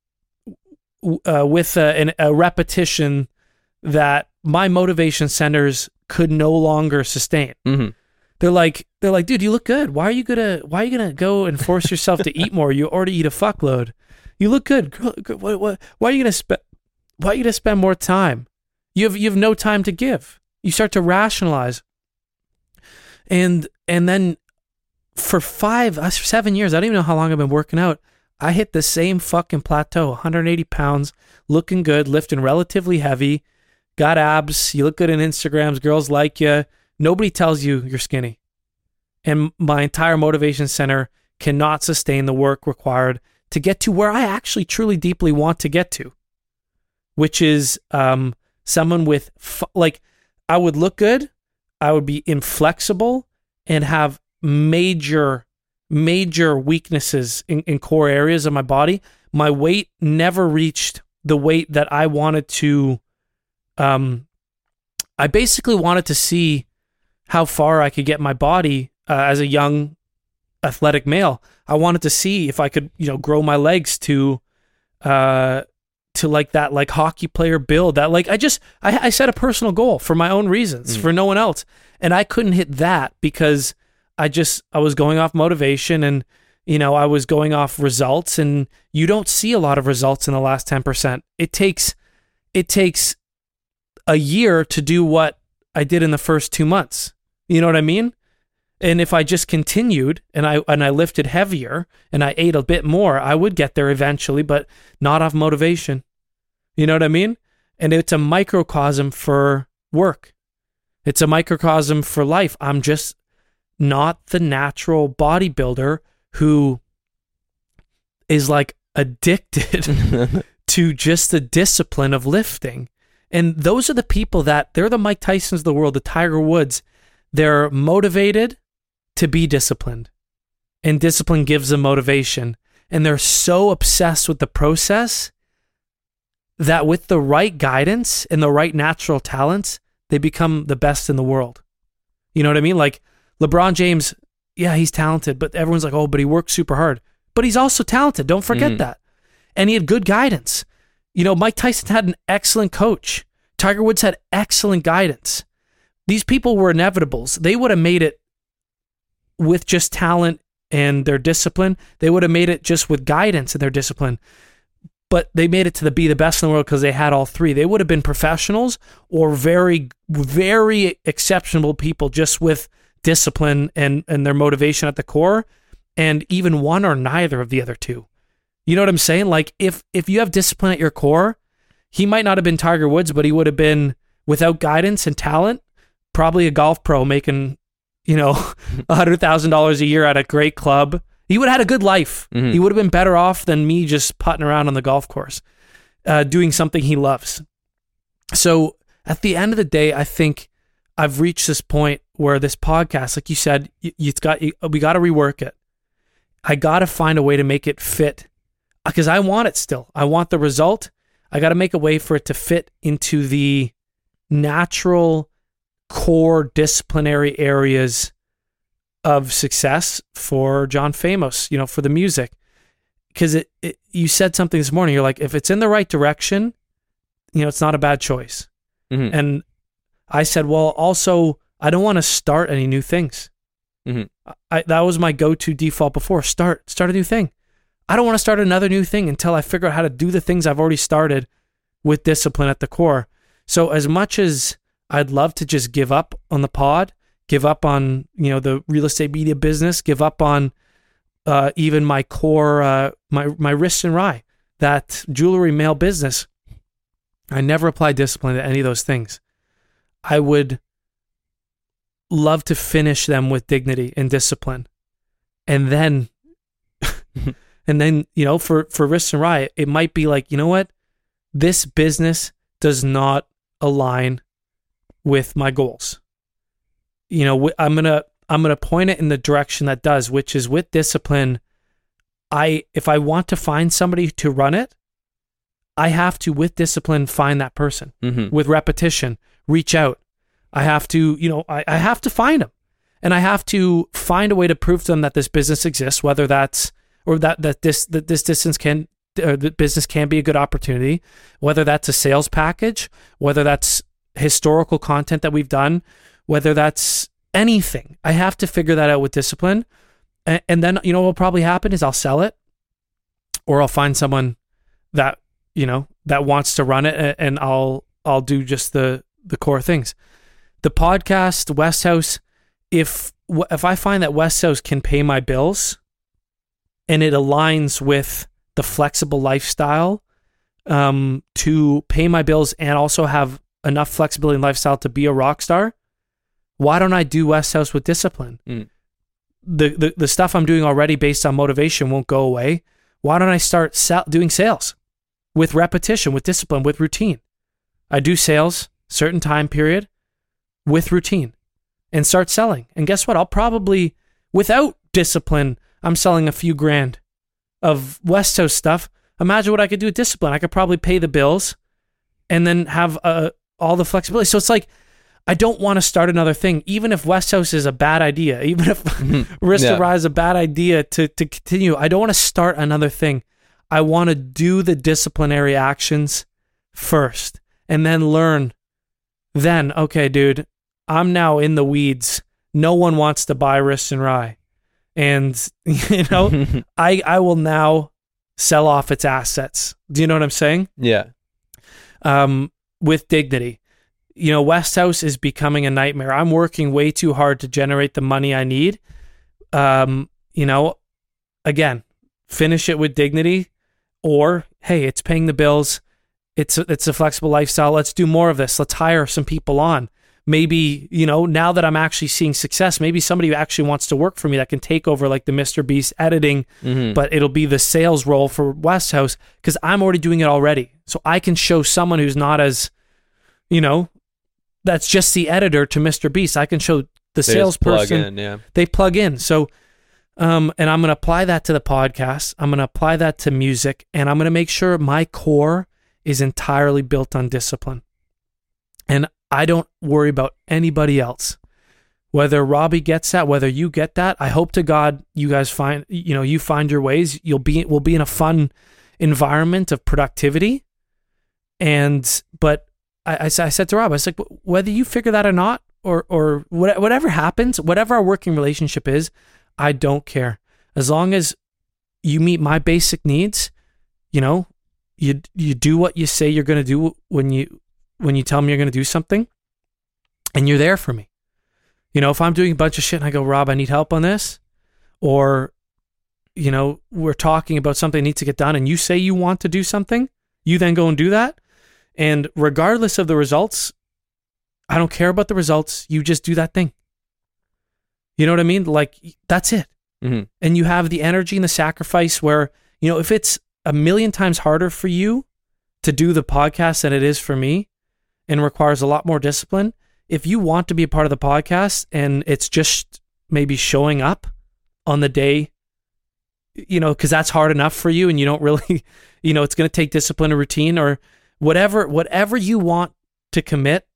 uh, with a, an, a repetition that my motivation centers could no longer sustain Mhm. They're like, they're like, dude, you look good. Why are you gonna, why are you gonna go and force yourself to eat more? You already eat a fuckload. You look good. What, what, why are you gonna spend, why are you gonna spend more time? You have, you have no time to give. You start to rationalize. And, and then for five, uh, seven years, I don't even know how long I've been working out. I hit the same fucking plateau, 180 pounds, looking good, lifting relatively heavy, got abs. You look good in Instagrams. Girls like you. Nobody tells you you're skinny. And my entire motivation center cannot sustain the work required to get to where I actually truly deeply want to get to, which is um, someone with, fu- like, I would look good, I would be inflexible, and have major, major weaknesses in, in core areas of my body. My weight never reached the weight that I wanted to. Um, I basically wanted to see how far I could get my body uh, as a young athletic male. I wanted to see if I could, you know, grow my legs to, uh, to like that like hockey player build. That like I just I, I set a personal goal for my own reasons, for no one else, and I couldn't hit that because I just I was going off motivation and you know I was going off results, and you don't see a lot of results in the last ten percent. It takes it takes a year to do what I did in the first two months. You know what I mean? And if I just continued and I and I lifted heavier and I ate a bit more, I would get there eventually, but not off motivation. You know what I mean? And it's a microcosm for work. It's a microcosm for life. I'm just not the natural bodybuilder who is like addicted to just the discipline of lifting. And those are the people that they're the Mike Tysons of the world, the Tiger Woods. They're motivated to be disciplined, and discipline gives them motivation. And they're so obsessed with the process that with the right guidance and the right natural talents, they become the best in the world. You know what I mean? Like LeBron James, yeah, he's talented, but everyone's like, oh, but he works super hard. But he's also talented. Don't forget Mhm. that. And he had good guidance. You know, Mike Tyson had an excellent coach. Tiger Woods had excellent guidance. These people were inevitables. They would have made it with just talent and their discipline. They would have made it just with guidance and their discipline. But they made it to the be the best in the world because they had all three. They would have been professionals or very, very exceptional people just with discipline and, and their motivation at the core. And even one or neither of the other two. You know what I'm saying? Like if if you have discipline at your core, he might not have been Tiger Woods, but he would have been without guidance and talent, probably a golf pro making, you know, a hundred thousand dollars a year at a great club. He would have had a good life. Mhm. He would have been better off than me just putting around on the golf course, uh, doing something he loves. So at the end of the day, I think I've reached this point where this podcast, like you said, y- it's got you, we got to rework it. I got to find a way to make it fit because I want it still. I want the result. I got to make a way for it to fit into the natural core disciplinary areas of success for John Famos, you know, for the music. Because it, it, you said something this morning. You're like, if it's in the right direction, you know, it's not a bad choice. Mhm. And I said, well, also, I don't want to start any new things. Mhm. I, that was my go-to default before. Start, start a new thing. I don't want to start another new thing until I figure out how to do the things I've already started with discipline at the core. So as much as I'd love to just give up on the pod, give up on you know the real estate media business, give up on uh, even my core, uh, my my wrist and rye, that jewelry mail business. I never applied discipline to any of those things. I would love to finish them with dignity and discipline, and then, and then you know for for wrist and rye, it might be like you know what, this business does not align with my goals. You know, I'm gonna I'm gonna point it in the direction that does, which is with discipline. I if I want to find somebody to run it, I have to with discipline find that person Mhm. with repetition, reach out. I have to, you know, I, I have to find them. And I have to find a way to prove to them that this business exists, whether that's or that that this that this distance can or the business can be a good opportunity, whether that's a sales package, whether that's historical content that we've done, whether that's anything. I have to figure that out with discipline. And, and then, you know, what will probably happen is I'll sell it or I'll find someone that, you know, that wants to run it and I'll, I'll do just the, the core things. The podcast, West House, if, if I find that West House can pay my bills and it aligns with the flexible lifestyle um, to pay my bills and also have enough flexibility in lifestyle to be a rock star, why don't I do West House with discipline? Mm. The, the the stuff I'm doing already based on motivation won't go away. Why don't I start sell, doing sales with repetition, with discipline, with routine? I do sales certain time period with routine and start selling. And guess what? I'll probably without discipline, I'm selling a few grand of West House stuff. Imagine what I could do with discipline. I could probably pay the bills and then have uh, all the flexibility. So it's like I don't want to start another thing, even if West House is a bad idea, even if Risk Yeah. to Rise is a bad idea to to continue. I don't want to start another thing. I want to do the disciplinary actions first and then learn. Then, okay, dude, I'm now in the weeds. No one wants to buy Wrist and Rye. And you know, I I will now sell off its assets. Do you know what I'm saying? yeah. um, with dignity. You know, West House is becoming a nightmare. I'm working way too hard to generate the money I need. Um, you know, again, finish it with dignity, or hey, it's paying the bills. It's a, it's a flexible lifestyle. Let's do more of this. Let's hire some people on. Maybe you know now that I'm actually seeing success, maybe somebody who actually wants to work for me that can take over like the Mr. Beast editing Mhm. but it'll be the sales role for West House because I'm already doing it already. So I can show someone who's not as, you know, that's just the editor to Mr. Beast. I can show the They just plug salesperson. in, yeah. They plug in. So, um, and I'm going to apply that to the podcast. I'm going to apply that to music, and I'm going to make sure my core is entirely built on discipline. And I don't worry about anybody else. Whether Robbie gets that, whether you get that, I hope to God you guys find you know you find your ways. You'll be we'll be in a fun environment of productivity. And but I said to Rob, I was like, whether you figure that or not, or or what, whatever happens, whatever our working relationship is, I don't care as long as you meet my basic needs. You know, you you do what you say you're going to do when you when you tell me you're going to do something, and you're there for me. You know, if I'm doing a bunch of shit and I go, Rob, I need help on this, or you know, we're talking about something that needs to get done, and you say you want to do something, you then go and do that, and regardless of the results, I don't care about the results. You just do that thing. You know what I mean? Like that's it. Mhm. And you have the energy and the sacrifice where, you know, if it's a million times harder for you to do the podcast than it is for me and requires a lot more discipline, if you want to be a part of the podcast and it's just maybe showing up on the day, you know, because that's hard enough for you and you don't really, you know, it's going to take discipline or routine or whatever, whatever you want to commit,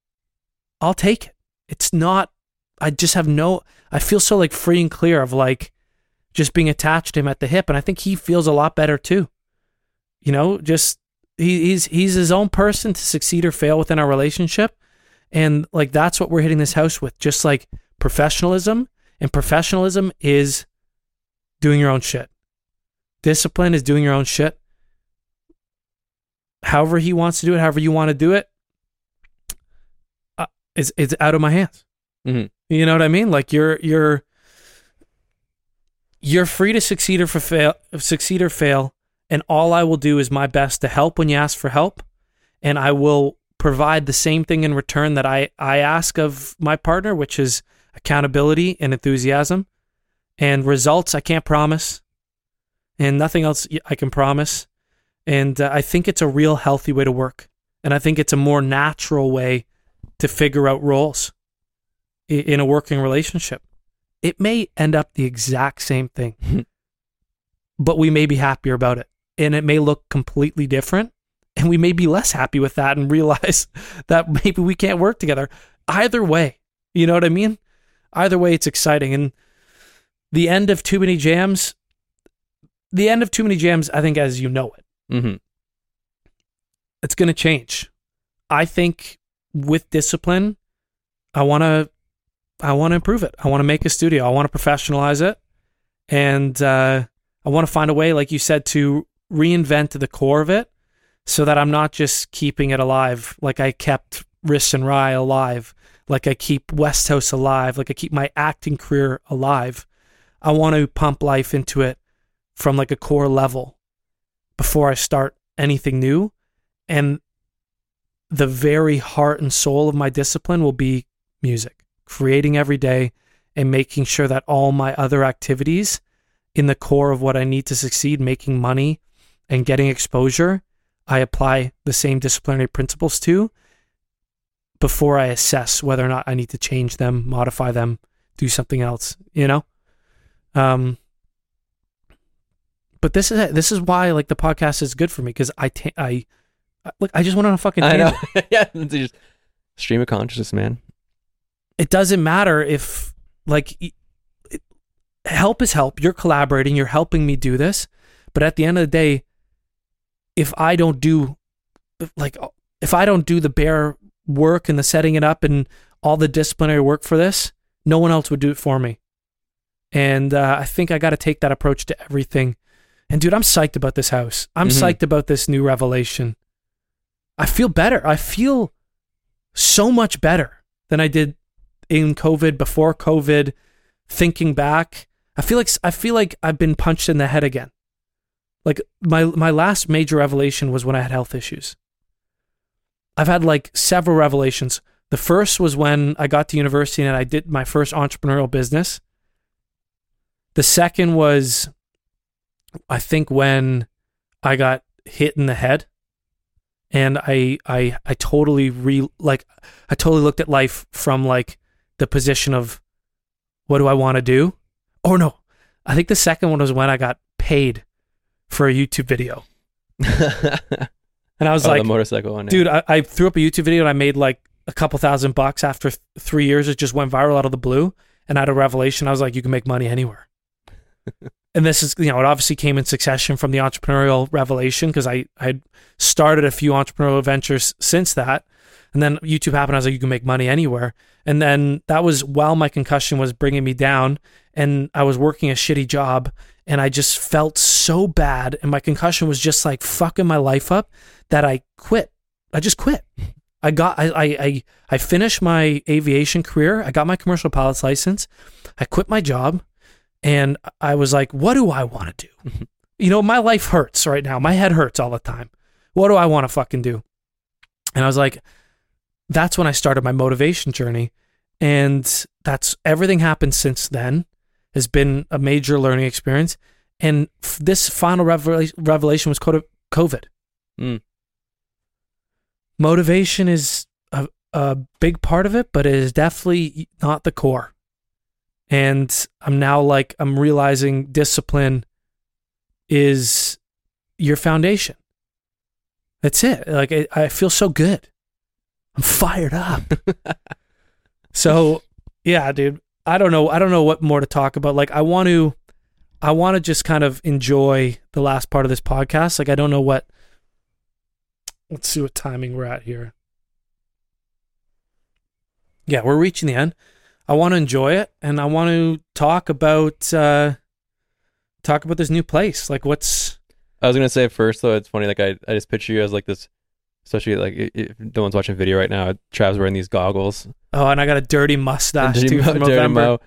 I'll take it. It's not, I just have no, I feel so like free and clear of like just being attached to him at the hip. And I think he feels a lot better too. You know, just he, he's, he's his own person to succeed or fail within our relationship. And like that's what we're hitting this house with, just like professionalism. And professionalism is doing your own shit. Discipline is doing your own shit. However he wants to do it, however you want to do it, uh, it's it's out of my hands. Mhm. You know what I mean? Like you're you're you're free to succeed or fail, succeed or fail, and all I will do is my best to help when you ask for help, and I will provide the same thing in return that I I ask of my partner, which is accountability and enthusiasm, and results I can't promise, and nothing else I can promise, and uh, I think it's a real healthy way to work, and I think it's a more natural way to figure out roles in a working relationship. It may end up the exact same thing, but we may be happier about it. And it may look completely different. And we may be less happy with that and realize that maybe we can't work together. Either way, you know what I mean? Either way, it's exciting. And the end of Too Many Jams, the end of Too Many Jams, I think, as you know it, Mhm. it's going to change. I think with discipline, I want to I want to improve it. I want to make a studio. I want to professionalize it, and uh, I want to find a way, like you said, to reinvent the core of it, so that I'm not just keeping it alive, like I kept Wrist and Rye alive, like I keep West House alive, like I keep my acting career alive. I want to pump life into it from like a core level before I start anything new, and the very heart and soul of my discipline will be music, creating every day and making sure that all my other activities in the core of what I need to succeed, making money and getting exposure, I apply the same disciplinary principles to before I assess whether or not I need to change them, modify them, do something else, you know? Um but this is this is why like the podcast is good for me because I ta- I look I just went on a fucking I know. yeah, just stream of consciousness, man. it doesn't matter if like it, help is help you're collaborating you're helping me do this but at the end of the day if i don't do like if i don't do the bare work and the setting it up and all the disciplinary work for this no one else would do it for me. And uh, i think i got to take that approach to everything. And dude i'm psyched about this house. I'm Mhm. psyched about this new revelation. I feel better. I feel so much better than i did in COVID, before COVID, thinking back, I feel like I feel like I've been punched in the head again. Like my my last major revelation was when I had health issues. I've had like several revelations. The first was when I got to university and I did my first entrepreneurial business. The second was I think when I got hit in the head and I I I totally re like I totally looked at life from like the position of what do I want to do? Or no, I think the second one was when I got paid for a YouTube video. And I was oh, like, the motorcycle one. yeah. dude, I, I threw up a YouTube video and I made like a couple thousand bucks after th- three years. It just went viral out of the blue. And I had a revelation. I was like, you can make money anywhere. and this is, you know, it obviously came in succession from the entrepreneurial revelation because I I had started a few entrepreneurial ventures since that. And then YouTube happened. I was like, you can make money anywhere. And then that was while my concussion was bringing me down and I was working a shitty job and I just felt so bad. And my concussion was just like fucking my life up that I quit. I just quit. I got I, I I I finished my aviation career. I got my commercial pilot's license. I quit my job and I was like, what do I want to do? Mm-hmm. you know, my life hurts right now. My head hurts all the time. What do I want to fucking do? And I was like, that's when I started my motivation journey. And that's everything happened since then has been a major learning experience. And f- this final revela- revelation was co- COVID. Mm. Motivation is a, a big part of it, but it is definitely not the core. And I'm now like, I'm realizing discipline is your foundation. That's it. Like, I, I feel so good. I'm fired up. so, yeah, dude. I don't know. I don't know what more to talk about. Like, I want to, I want to just kind of enjoy the last part of this podcast. Like, I don't know what. Let's see what timing we're at here. Yeah, we're reaching the end. I want to enjoy it, and I want to talk about uh talk about this new place. Like, what's I was gonna say first though, it's funny. Like I, I just picture you as like this, especially like if no one's watching video right now. Trav's wearing these goggles, oh, and I got a dirty mustache and too from Mo- Dirty November. Mo,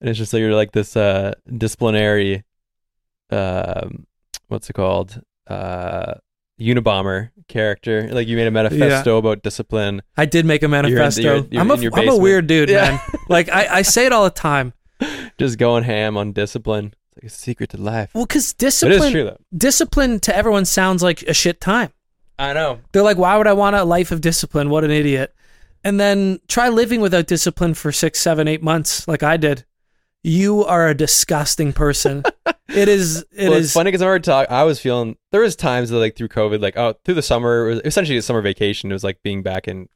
and it's just like you're like this uh disciplinary, um, what's it called? Uh, Unabomber character. Like you made a manifesto about discipline. I did make a manifesto. you're- you're I'm a, I'm a weird dude, Yeah. man. Like I, I say it all the time. just going ham on discipline. It's like a secret to life. Well, because discipline, is true discipline to everyone sounds like a shit time. I know. They're like, why would I want a life of discipline? What an idiot. And then try living without discipline for six, seven, eight months, like I did. You are a disgusting person. it is. It well, is- funny because I remember talk. I was feeling there was times that like through COVID, like oh through the summer, it was essentially a summer vacation. It was like being back in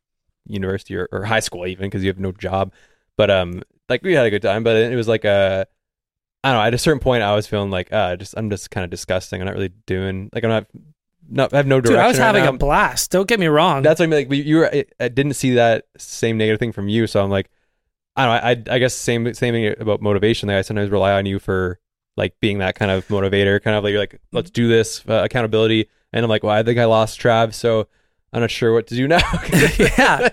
university or, or high school even because you have no job. But um, like we had a good time. But it was like uh, I don't know. At a certain point, I was feeling like uh, just I'm just kind of disgusting. I'm not really doing like I'm not. Not, I have no direction. Dude. I was right having now. a blast. Don't get me wrong. That's what I mean. Like you were, I, I didn't see that same negative thing from you, so I'm like, I don't know. I, I guess same same thing about motivation. Like I sometimes rely on you for like being that kind of motivator, kind of like you're like, let's do this uh, accountability. And I'm like, well, I think I lost Trav, so I'm not sure what to do now. Yeah.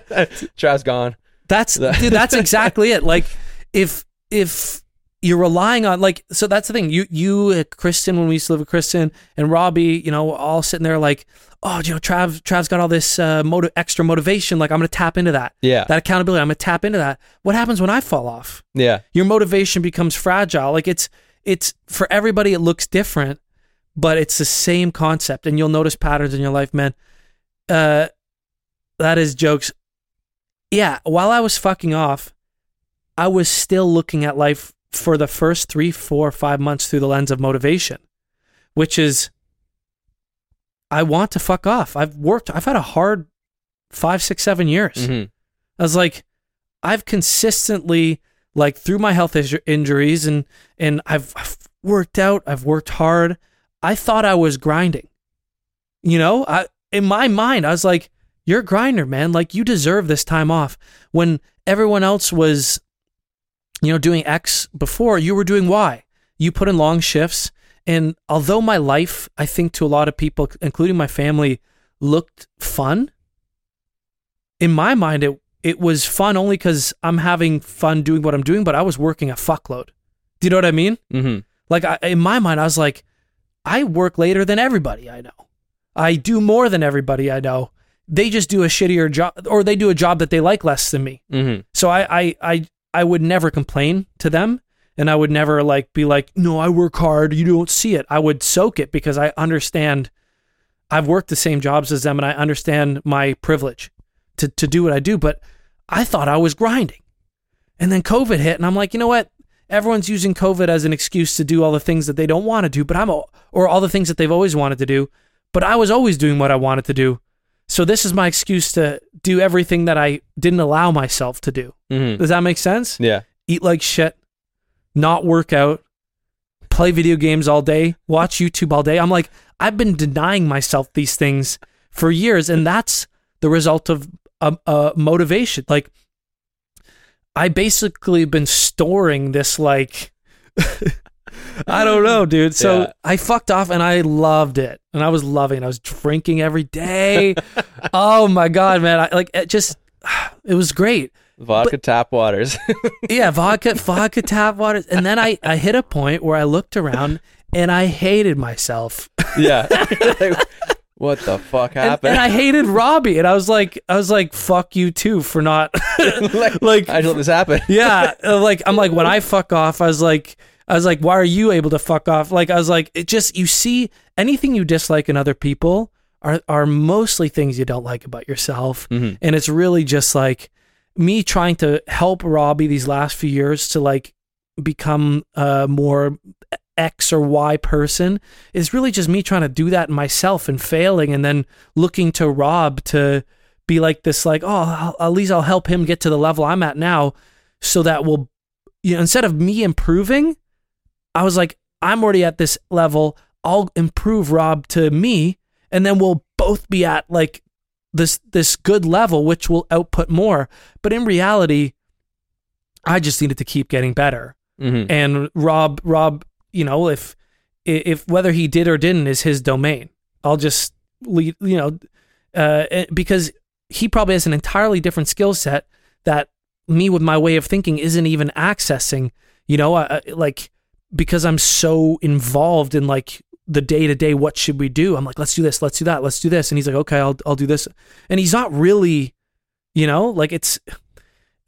Trav's gone. That's dude, that's exactly it. Like if if you're relying on like so that's the thing. You you uh, Kristen when we used to live with Kristen and Robbie, you know, all sitting there like, oh, you know, Trav Trav's got all this uh, motiv- extra motivation. Like I'm gonna tap into that. Yeah. That accountability. I'm gonna tap into that. What happens when I fall off? Yeah. Your motivation becomes fragile. Like it's it's for everybody it looks different, but it's the same concept. And you'll notice patterns in your life, man. Uh that is jokes. Yeah, while I was fucking off, I was still looking at life for the first three, four, five months through the lens of motivation, which is I want to fuck off. I've worked, I've had a hard five, six, seven years. Mhm. I was like, I've consistently, like, through my health inju- injuries and and I've, I've worked out, I've worked hard. I thought I was grinding. You know, I in my mind, I was like, "You're a grinder, man. Like, you deserve this time off." When everyone else was, you know, doing X before, you were doing Y. You put in long shifts, and although my life, I think, to a lot of people, including my family, looked fun in my mind it it was fun only because i'm having fun doing what i'm doing but i was working a fuckload do you know what i mean Mm-hmm. like I, in my mind i was like i work later than everybody i know i do more than everybody i know they just do a shittier job or they do a job that they like less than me Mm-hmm. so I, I i i would never complain to them and i would never like be like no i work hard. You don't see it. I would soak it because i understand i've worked the same jobs as them and i understand my privilege to, to do what i do but i thought i was grinding. And then covid hit and i'm like you know what? Everyone's using covid as an excuse to do all the things that they don't want to do but i'm a, or all the things that they've always wanted to do but i was always doing what i wanted to do so this is my excuse to do everything that i didn't allow myself to do Mm-hmm. does that make sense Yeah. eat like shit, not work out, play video games all day, watch YouTube all day. I'm like, I've been denying myself these things for years, and that's the result of uh, uh, motivation. Like, I basically been storing this like. I don't know, dude. So Yeah. I fucked off and I loved it. And I was loving it. I was drinking every day. oh my god, man. I like it just it was great Vodka tap waters. yeah, vodka, vodka tap waters. And then I, I hit a point where I looked around and I hated myself. yeah. Like, what the fuck happened? and I hated Robbie. And I was like, I was like, fuck you too for not like, like I just let this happen. yeah. Like I'm like when I fuck off, I was like I was like, why are you able to fuck off? Like I was like, it just you see anything you dislike in other people are are mostly things you don't like about yourself. Mhm. And it's really just like me trying to help Robbie these last few years to like become a more X or Y person is really just me trying to do that myself and failing and then looking to Rob to be like this like oh I'll, at least I'll help him get to the level I'm at now so that will you know instead of me improving I was like I'm already at this level. I'll improve Rob to me and then we'll both be at like this this good level which will output more. But in reality I just needed to keep getting better. Mm-hmm. and Rob Rob you know if if whether he did or didn't is his domain. I'll just lead you know uh eh, because he probably has an entirely different skill set that me with my way of thinking isn't even accessing. You know I- like because I'm so involved in like the day to day what should we do I'm like let's do this let's do that let's do this and he's like okay I'll I'll do this and he's not really you know like it's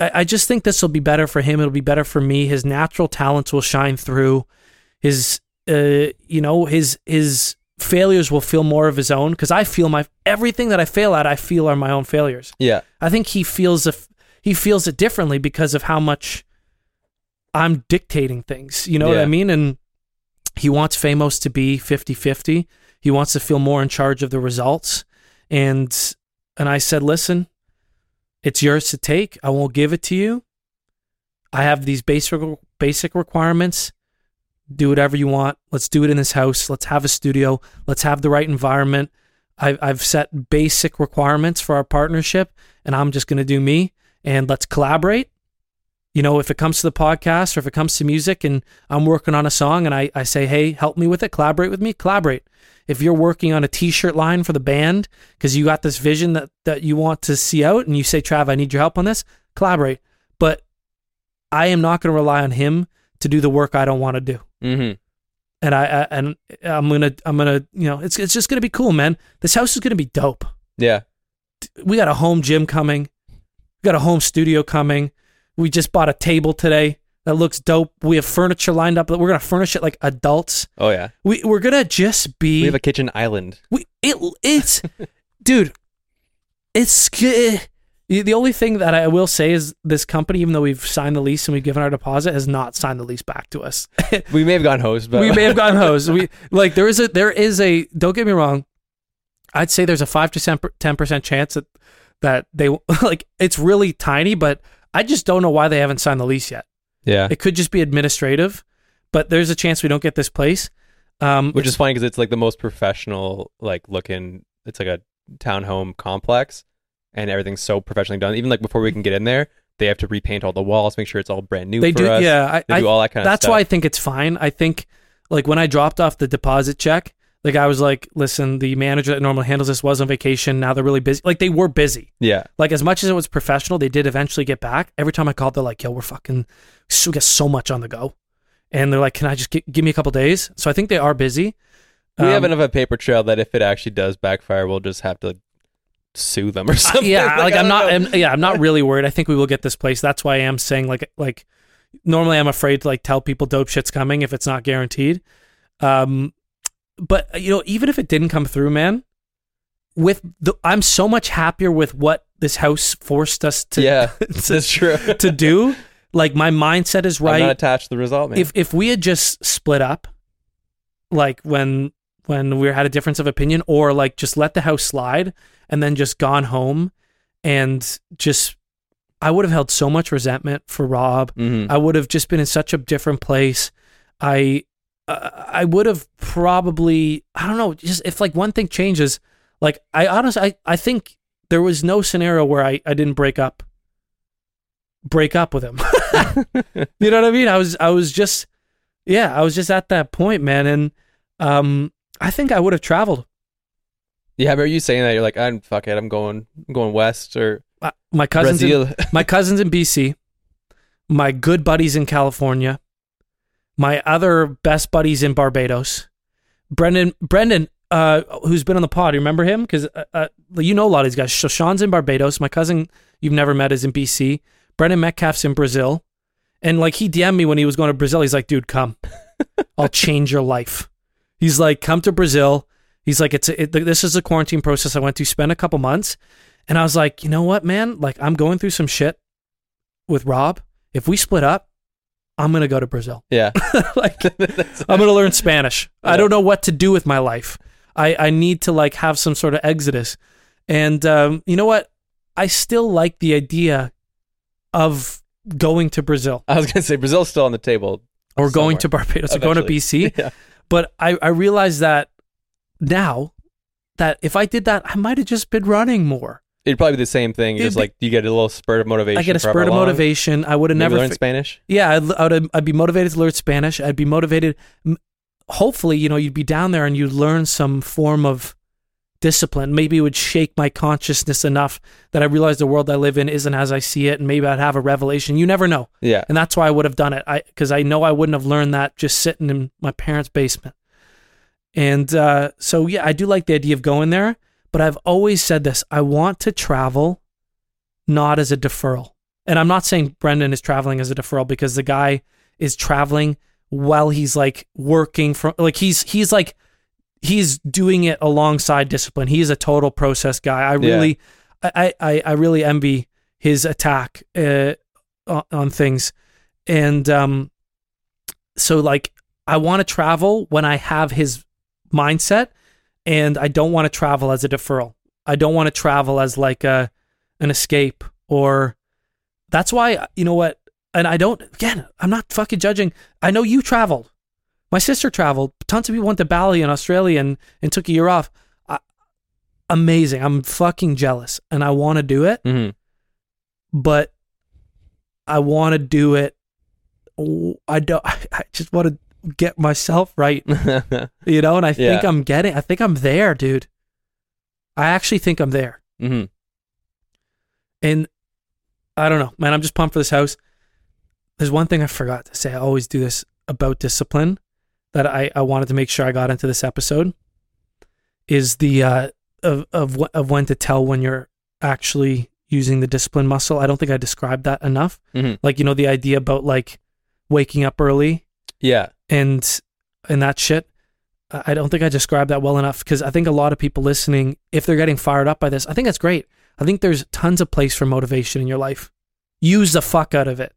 I, I just think this will be better for him. It'll be better for me. His natural talents will shine through. His, uh, you know, his his failures will feel more of his own because I feel my everything that I fail at, I feel are my own failures. Yeah. I think he feels if he feels it differently because of how much I'm dictating things. You know what I mean? And he wants Famos to be 50-50. He wants to feel more in charge of the results. And and I said, "Listen, it's yours to take. I won't give it to you. I have these basic basic requirements. Do whatever you want. Let's do it in this house. Let's have a studio. Let's have the right environment. I've I've set basic requirements for our partnership, and I'm just gonna do me. And let's collaborate. You know, if it comes to the podcast or if it comes to music and I'm working on a song and I, I say, hey, help me with it, collaborate with me, collaborate. If you're working on a t-shirt line for the band because you got this vision that, that you want to see out and you say, Trav, I need your help on this, collaborate. But I am not going to rely on him to do the work I don't want to do. Mm-hmm. And I, I and I'm gonna I'm gonna you know it's it's just gonna be cool, man. This house is gonna be dope. Yeah. We got a home gym coming. We got a home studio coming. We just bought a table today that looks dope. We have furniture lined up. We're gonna furnish it like adults. Oh yeah. We we're gonna just be. We have a kitchen island. we it it's dude. It's the only thing that I will say is this company, even though we've signed the lease and we've given our deposit, has not signed the lease back to us. We may have gone host, but we may have gotten hosed. We like there is a there is a don't get me wrong. I'd say there's a five to ten percent chance that that they like it's really tiny, but I just don't know why they haven't signed the lease yet. yeah. It could just be administrative, but there's a chance we don't get this place. Um, Which is funny because it's like the most professional, like looking. It's like a townhome complex, and everything's so professionally done. Even like before we can get in there, they have to repaint all the walls, make sure it's all brand new they for do, us. yeah. I, They I, do all that kind of that's stuff. why I think it's fine. I think like when I dropped off the deposit check, the guy was like, "Listen, the manager that normally handles this was on vacation. Now they're really busy. Like they were busy. Yeah. Like as much as it was professional, they did eventually get back. Every time I called, they're like, "Yo, we're fucking, we got so much on the go," and they're like, "Can I just gi- give me a couple days?" So I think they are busy. We have Um, enough of a paper trail that if it actually does backfire, we'll just have to sue them or Uh, something. yeah, like, I I'm don't I'm, yeah, I'm not really worried. I think we will get this place. That's why I am saying like like normally I'm afraid to like tell people dope shit's coming if it's not guaranteed. Um, but you know, even if it didn't come through, man, with the I'm so much happier with what this house forced us to yeah, to, that's true. to do. Like my mindset is I'm not right. attached to the result, man. If if we had just split up, like when when we had a difference of opinion, or like just let the house slide and then just gone home and just I would have held so much resentment for Rob. Mhm. I would have just been in such a different place. I uh, I would have probably I don't know just if like one thing changes like I honestly I, I think there was no scenario where I, I didn't break up break up with him. you know what I mean? I was I was just yeah, I was just at that point, man and um I think I would have traveled. yeah, but are you saying that you're like, I'm fuck it, I'm going, I'm going west or Uh, My cousins in, my cousins in BC, my good buddies in California, my other best buddies in Barbados. Brendan, Brendan, uh, who's been on the pod, remember him? Because uh, uh, you know a lot of these guys. So Sean's in Barbados. My cousin, you've never met, is in BC. Brendan Metcalf's in Brazil, and like he DM'd me when he was going to Brazil. He's like, "Dude, come, I'll change your life." He's like, "Come to Brazil." He's like, "It's a, it, this is a quarantine process I went to spend a couple months." And I was like, you know what, man? Like, I'm going through some shit with Rob. If we split up, I'm gonna go to Brazil. yeah, like, I'm gonna learn Spanish. I don't know what to do with my life. I I need to like have some sort of exodus. And um, you know what? I still like the idea of going to Brazil I was gonna say Brazil's still on the table. or going to Barbados or going to BC. Yeah. But I I realize that now that if I did that, I might have just been running more. It'd probably be the same thing. It'd Just be- like you get a little spurt of motivation. I get a spurt of long. motivation. I would have never learn fi- Spanish. Yeah, I'd, I would. I'd be motivated to learn Spanish. I'd be motivated. Hopefully, you know, you'd be down there and you'd learn some form of discipline. Maybe it would shake my consciousness enough that I realize the world I live in isn't as I see it, and maybe I'd have a revelation. You never know, Yeah, and that's why I would have done it. I because I know I wouldn't have learned that just sitting in my parents' basement. And uh, so, yeah, I do like the idea of going there, but I've always said this: I want to travel, not as a deferral. And I'm not saying Brendan is traveling as a deferral because the guy is traveling while he's like working from like he's he's like he's doing it alongside discipline. He's a total process guy. I Yeah. really I, I I really envy his attack uh, on, on things. And um so like I want to travel when I have his mindset and I don't want to travel as a deferral. I don't want to travel as like a an escape or that's why you know what and I don't again I'm not fucking judging. I know you traveled. My sister traveled. Tons of people went to Bali in Australia and, and took a year off. I, amazing. I'm fucking jealous and I want to do it, hmm but I want to do it. I don't. I just want to get myself right, you know. And I think Yeah. I'm getting. I think I'm there, dude. I actually think I'm there. Mm-hmm. And I don't know, man. I'm just pumped for this house. There's one thing I forgot to say. I always do this about discipline that I, I wanted to make sure I got into this episode is the uh, of of of when to tell when you're actually using the discipline muscle. I don't think I described that enough. hmm Like you know the idea about like waking up early Yeah. and and that shit. I don't think I described that well enough because I think a lot of people listening, if they're getting fired up by this, I think that's great. I think there's tons of place for motivation in your life. Use the fuck out of it.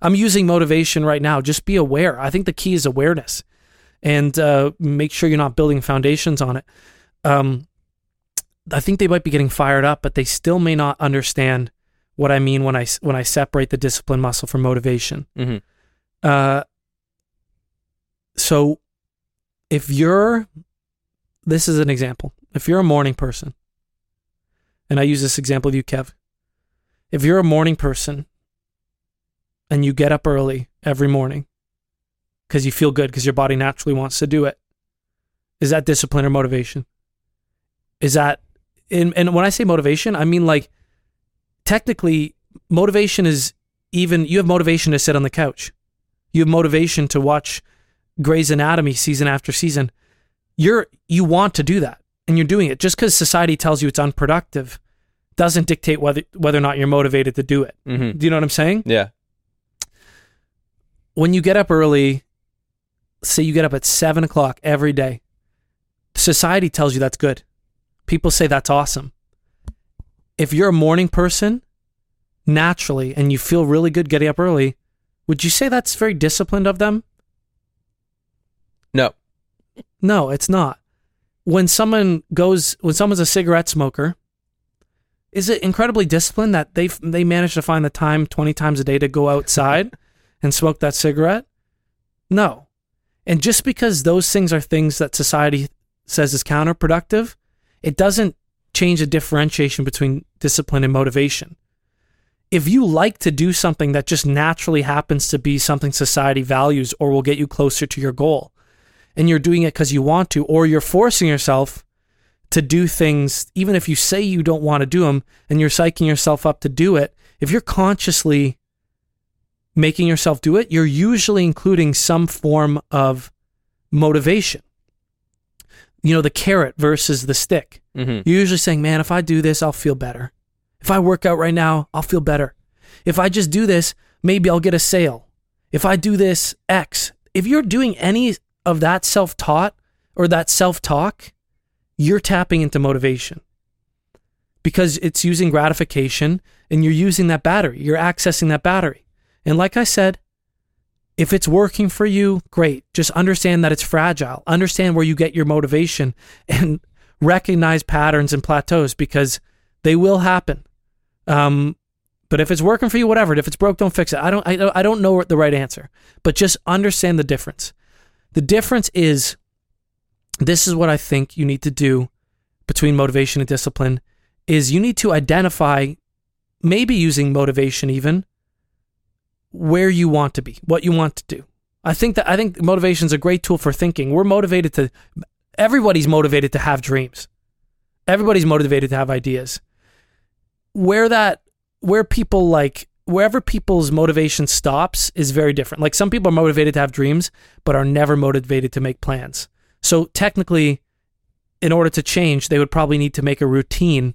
I'm using motivation right now. Just be aware. I think the key is awareness, and uh, make sure you're not building foundations on it. Um, I think they might be getting fired up, but they still may not understand what I mean when I, when I separate the discipline muscle from motivation. hmm Uh, so if you're, this is an example. If you're a morning person, and I use this example of you, Kev. If you're a morning person and you get up early every morning because you feel good because your body naturally wants to do it, is that discipline or motivation? Is that, and, and when I say motivation, I mean like technically motivation is even, you have motivation to sit on the couch you have motivation to watch Grey's Anatomy season after season. You're you want to do that, and you're doing it. Just because society tells you it's unproductive, doesn't dictate whether whether or not you're motivated to do it. hmm Do you know what I'm saying? Yeah. When you get up early, say you get up at seven o'clock every day, society tells you that's good. People say that's awesome. If you're a morning person, naturally, and you feel really good getting up early, would you say that's very disciplined of them? No. No, it's not. When someone goes, when someone's a cigarette smoker, is it incredibly disciplined that they they manage to find the time twenty times a day to go outside and smoke that cigarette? No. And just because those things are things that society says is counterproductive, it doesn't change the differentiation between discipline and motivation. If you like to do something that just naturally happens to be something society values or will get you closer to your goal, and you're doing it because you want to, or you're forcing yourself to do things, even if you say you don't want to do them and you're psyching yourself up to do it, if you're consciously making yourself do it, you're usually including some form of motivation. You know, the carrot versus the stick. hmm You're usually saying, man, if I do this, I'll feel better. If I work out right now, I'll feel better. If I just do this, maybe I'll get a sale. If I do this, X. If you're doing any of that self taught or that self talk, you're tapping into motivation because it's using gratification and you're using that battery. You're accessing that battery. And like I said, if it's working for you, great. Just understand that it's fragile. Understand where you get your motivation and recognize patterns and plateaus because they will happen. Um, but if it's working for you, whatever. If it's broke, don't fix it. I don't. I don't. I don't know the right answer. But just understand the difference. The difference is, this is what I think you need to do between motivation and discipline. Is you need to identify, maybe using motivation even, where you want to be, what you want to do. I think that I think motivation is a great tool for thinking. We're motivated to. Everybody's motivated to have dreams. Everybody's motivated to have ideas. Where that where people like wherever people's motivation stops is very different. Like some people are motivated to have dreams but are never motivated to make plans. So technically in order to change, they would probably need to make a routine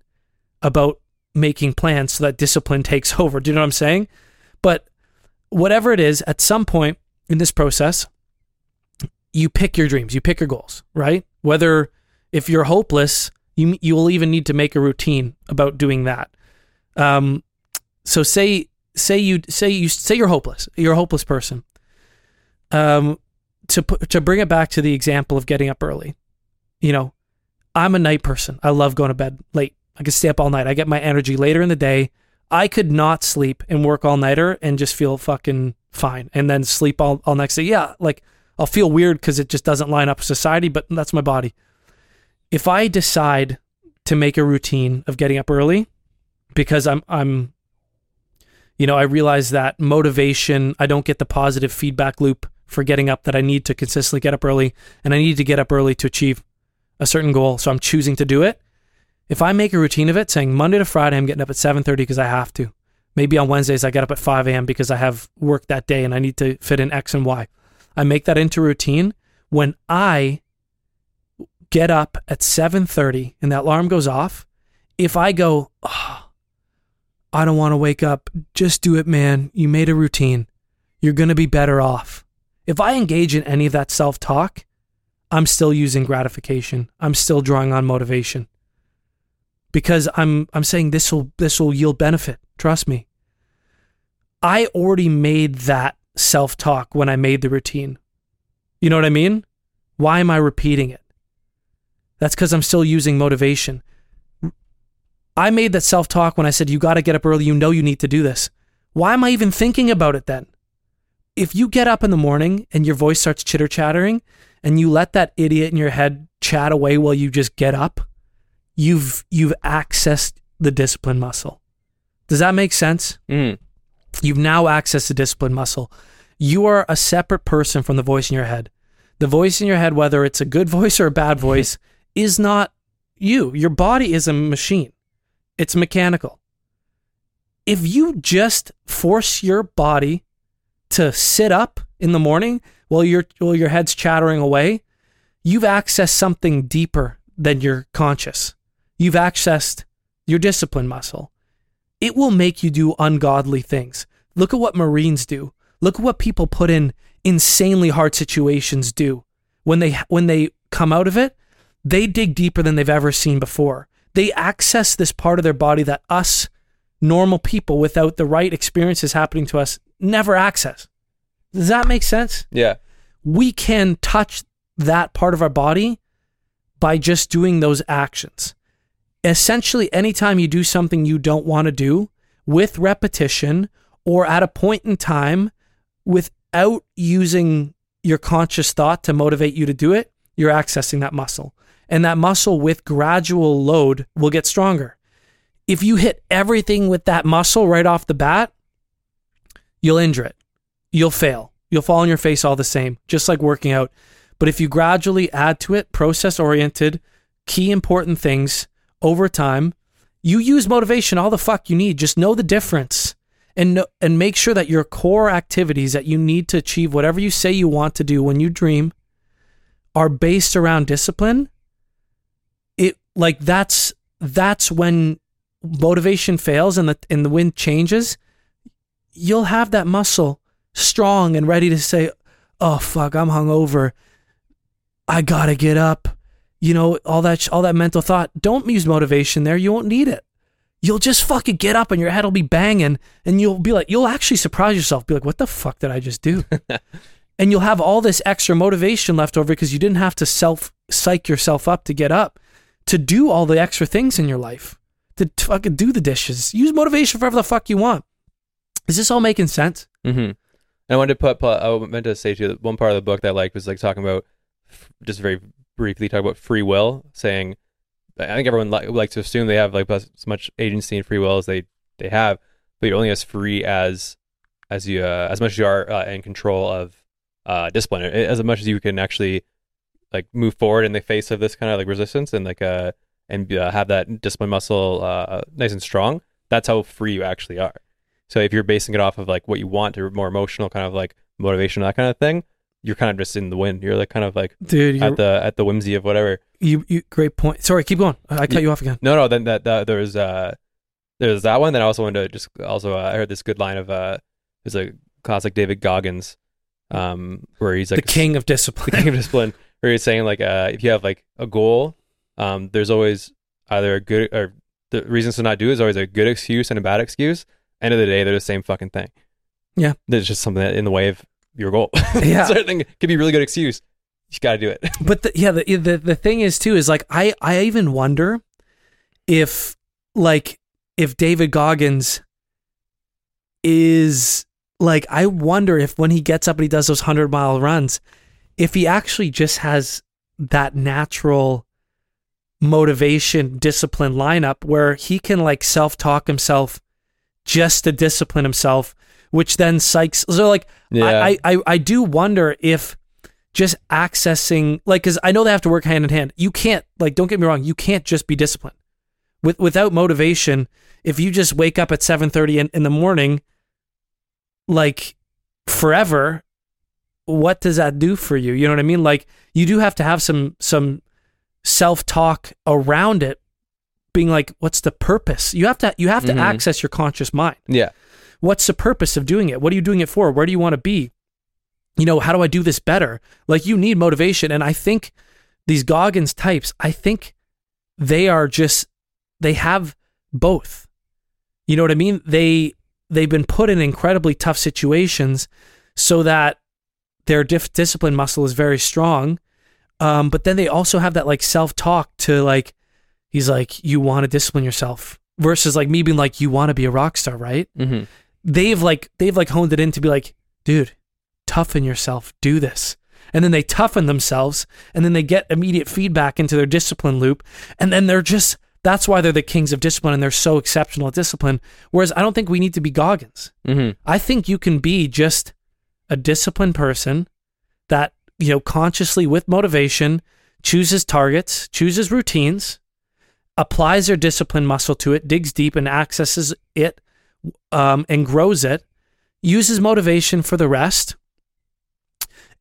about making plans so that discipline takes over. Do you know what I'm saying? But whatever it is, at some point in this process, you pick your dreams, you pick your goals, right? Whether if you're hopeless, you you will even need to make a routine about doing that. Um, so say say you say you say you're hopeless, you're a hopeless person. Um, to to bring it back to the example of getting up early, you know, I'm a night person. I love going to bed late. I can stay up all night. I get my energy later in the day. I could not sleep and work all nighter and just feel fucking fine, and then sleep all all next day. Yeah, like I'll feel weird because it just doesn't line up with society, but that's my body. If I decide to make a routine of getting up early because I'm I'm You know, I realize that motivation, I don't get the positive feedback loop for getting up that I need to consistently get up early and I need to get up early to achieve a certain goal. So I'm choosing to do it. If I make a routine of it saying Monday to Friday I'm getting up at 7:30 because I have to. Maybe on Wednesdays I get up at 5 a.m. because I have work that day and I need to fit in X and Y. I make that into routine when I get up at 7:30 and that alarm goes off. If I go, oh, I don't want to wake up, just do it, man. You made a routine. You're going to be better off. If I engage in any of that self-talk, I'm still using gratification. I'm still drawing on motivation. Because I'm I'm saying this will this will yield benefit. Trust me. I already made that self-talk when I made the routine. You know what I mean? Why am I repeating it? That's because I'm still using motivation. I made that self talk when I said, You got to get up early. You know you need to do this. Why am I even thinking about it then? If you get up in the morning and your voice starts chitter chattering and you let that idiot in your head chat away while you just get up, you've, you've accessed the discipline muscle. Does that make sense? Mm. You've now accessed the discipline muscle. You are a separate person from the voice in your head. The voice in your head, whether it's a good voice or a bad voice, is not you. Your body is a machine, it's mechanical. If you just force your body to sit up in the morning while your while your head's chattering away, you've accessed something deeper than your conscious. You've accessed your discipline muscle. It will make you do ungodly things. Look at what Marines do. Look at what people put in insanely hard situations do. When they when they come out of it, they dig deeper than they've ever seen before. They access this part of their body that us normal people without the right experiences happening to us never access. Does that make sense? Yeah. We can touch that part of our body by just doing those actions. Essentially, anytime you do something you don't want to do with repetition or at a point in time without using your conscious thought to motivate you to do it, you're accessing that muscle. And that muscle with gradual load will get stronger. If you hit everything with that muscle right off the bat, you'll injure it. You'll fail. You'll fall on your face all the same, just like working out. But if you gradually add to it, process oriented, key important things over time, you use motivation all the fuck you need. Just know the difference and know, and make sure that your core activities that you need to achieve whatever you say you want to do when you dream are based around discipline. Like that's that's when motivation fails and the and the wind changes. You'll have that muscle strong and ready to say, "Oh fuck, I'm hungover. I gotta get up." You know all that all that mental thought. Don't use motivation there. You won't need it you'll just fucking get up and your head will be banging and you'll be like you'll actually surprise yourself be like what the fuck did i just do and you'll have all this extra motivation left over because you didn't have to self psych yourself up to get up to do all the extra things in your life to fucking do the dishes use motivation for whatever the fuck you want is this all making sense Mm-hmm. I wanted to put. I meant to say to you that one part of the book that I liked was like talking about, just very briefly talk about free will, saying, I think everyone li- likes to assume they have like as much agency and free will as they they have, but you're only as free as as you uh, as much as you are uh, in control of uh, discipline, as much as you can actually like move forward in the face of this kind of like resistance and like uh and uh, have that discipline muscle uh, nice and strong. That's how free you actually are. So if you're basing it off of like what you want or more emotional kind of like motivation, that kind of thing, you're kind of just in the wind. You're like kind of like dude you're, at the at the whimsy of whatever. you, you great point sorry keep going i I cut Ye- you off again No, no. Then that, that there was uh there's that one. Then I also wanted to just also uh, I heard this good line of uh there's a classic David Goggins um where he's like the king of discipline. the king of discipline where he's saying like uh if you have like a goal um there's always either a good or the reasons to not do it is always a good excuse and a bad excuse. End of the day, they're the same fucking thing. Yeah. there's just something that in the way of your goal. Yeah. certain thing could be a really good excuse. You got to do it. but the, yeah, the, the the thing is too is like I I even wonder if like if David Goggins is like I wonder if when he gets up and he does those hundred mile runs, if he actually just has that natural motivation discipline lineup where he can like self talk himself just to discipline himself, which then psychs. So like, Yeah. I, I, I, do wonder if just accessing, like, because I know they have to work hand in hand. You can't, like, don't get me wrong, you can't just be disciplined. With, without motivation, if you just wake up at 7.30 in, in the morning, like, forever, what does that do for you? You know what I mean? Like, you do have to have some, some self-talk around it being like what's the purpose you have to you have to Mhm. access your conscious mind yeah. what's the purpose of doing it what are you doing it for where do you want to be you know how do i do this better like you need motivation and i think these goggins types i think they are just they have both you know what i mean they they've been put in incredibly tough situations so that their dif- discipline muscle is very strong um, but then they also have that like self-talk to like he's like you want to discipline yourself versus like me being like you want to be a rock star right hmm they've like they've like honed it in to be like, dude, toughen yourself, do this. And then they toughen themselves and then they get immediate feedback into their discipline loop. And then they're just that's why they're the kings of discipline and they're so exceptional at discipline. Whereas I don't think we need to be Goggins. hmm I think you can be just a disciplined person that, you know, consciously with motivation chooses targets, chooses routines, applies their discipline muscle to it, digs deep and accesses it um, and grows it, uses motivation for the rest,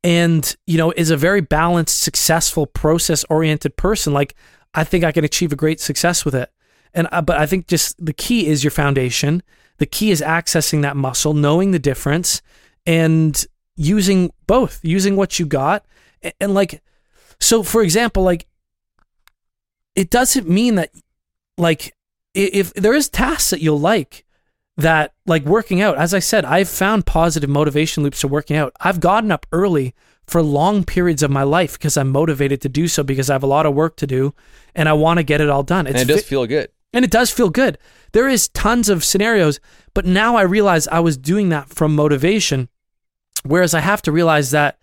and, you know, is a very balanced, successful, process oriented person. Like, I think I can achieve a great success with it. And, uh, but I think just the key is your foundation. The key is accessing that muscle, knowing the difference, and using both, using what you got. And, and like, so for example, like, it doesn't mean that, like, i- if there is tasks that you'll like, that like working out, as I said, I've found positive motivation loops to working out. I've gotten up early for long periods of my life because I'm motivated to do so because I have a lot of work to do and I want to get it all done. And It's it does fi- feel good. And it does feel good. There is tons of scenarios, but now I realize I was doing that from motivation. Whereas I have to realize that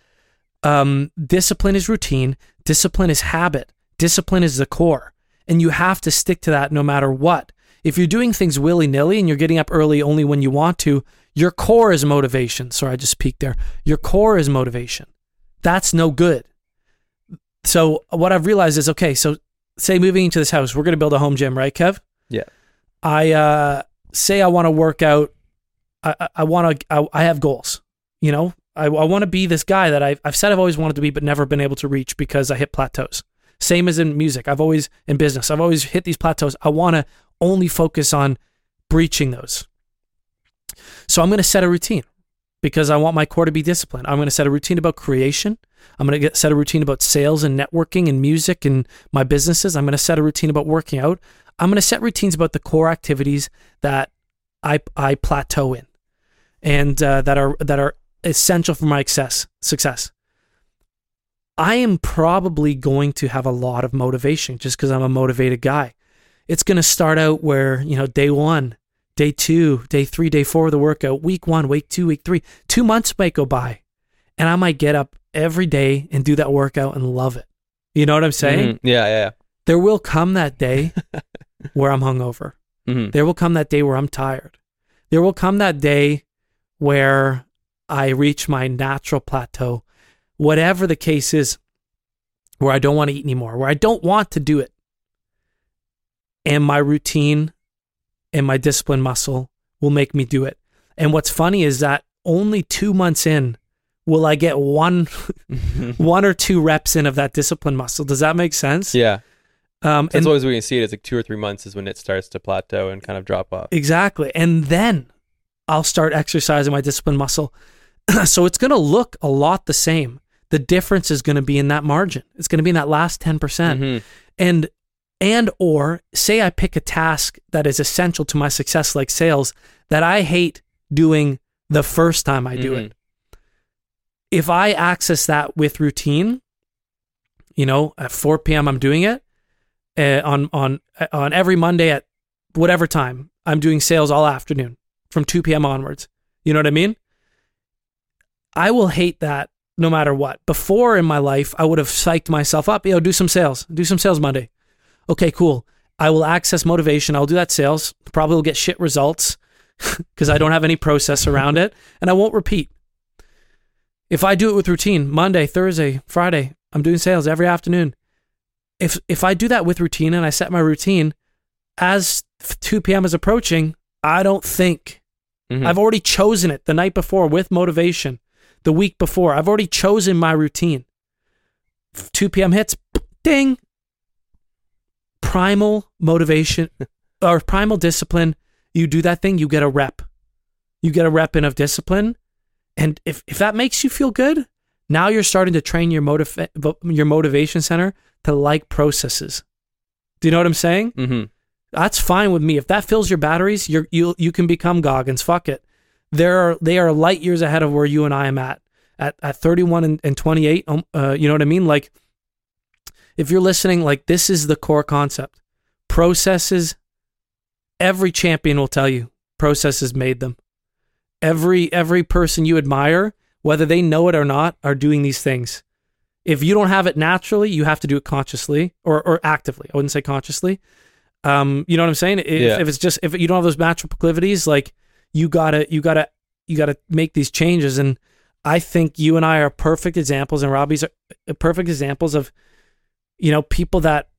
um, discipline is routine, discipline is habit, discipline is the core, and you have to stick to that no matter what. If you're doing things willy nilly and you're getting up early only when you want to, your core is motivation. Sorry, I just peeked there. Your core is motivation. That's no good. So what I've realized is okay. So say moving into this house, we're going to build a home gym, right, Kev? Yeah. I uh, say I want to work out. I, I, I want to. I, I have goals. You know, I, I want to be this guy that I've, I've said I've always wanted to be, but never been able to reach because I hit plateaus. Same as in music. I've always in business. I've always hit these plateaus. I want to only focus on breaching those. So I'm going to set a routine because I want my core to be disciplined. I'm going to set a routine about creation. I'm going to set a routine about sales and networking and music and my businesses. I'm going to set a routine about working out. I'm going to set routines about the core activities that I I plateau in, and uh, that are that are essential for my success. Success. I am probably going to have a lot of motivation just because I'm a motivated guy. It's going to start out where you know day one, day two, day three, day four of the workout, week one, week two, week three, two months might go by, and I might get up every day and do that workout and love it. You know what I'm saying? Mhm. Yeah, yeah, There will come that day where I'm hungover. yeah. Mhm. There will come that day where I'm tired. There will come that day where I reach my natural plateau, whatever the case is, where I don't want to eat anymore, where I don't want to do it. And my routine and my discipline muscle will make me do it. And what's funny is that only two months in will I get one one or two reps in of that discipline muscle. Does that make sense? yeah. Um, That's and always we can see it. It's like two or three months is when it starts to plateau and kind of drop off. Exactly. And then I'll start exercising my discipline muscle. so it's going to look a lot the same. The difference is going to be in that margin. It's going to be in that last 10%. percent Mhm. And and or say I pick a task that is essential to my success like sales that I hate doing the first time I do Mhm. it. If I access that with routine, you know, at 4 p.m. I'm doing it uh, on on on every Monday at whatever time. I'm doing sales all afternoon from 2 p.m. onwards. You know what I mean? I will hate that no matter what. Before in my life, I would have psyched myself up. Yo, do some sales. Do some sales Monday. Okay, cool. I will access motivation. I'll do that sales. Probably will get shit results because I don't have any process around it and I won't repeat. If I do it with routine, Monday, Thursday, Friday, I'm doing sales every afternoon. If if I do that with routine and I set my routine as 2 p.m. is approaching, I don't think. Mhm. I've already chosen it the night before with motivation. The week before, I've already chosen my routine. 2 p.m. hits, ding. Primal motivation or primal discipline. You do that thing, you get a rep. You get a rep in of discipline. And if, if that makes you feel good, now you're starting to train your motiva- your motivation center to like processes. Do you know what I'm saying? hmm That's fine with me. If that fills your batteries, you're, you you can become Goggins. Fuck it. There are they are light years ahead of where you and I am at. At at 31 and, and 28, um, uh, you know what I mean? Like, if you're listening, like this is the core concept. Processes. Every champion will tell you processes made them. Every every person you admire, whether they know it or not, are doing these things. If you don't have it naturally, you have to do it consciously or or actively. I wouldn't say consciously. Um, you know what I'm saying? If, Yeah. if it's just if you don't have those natural proclivities, like you gotta you gotta you gotta make these changes. And I think you and I are perfect examples, and Robbie's are uh, perfect examples of you know people that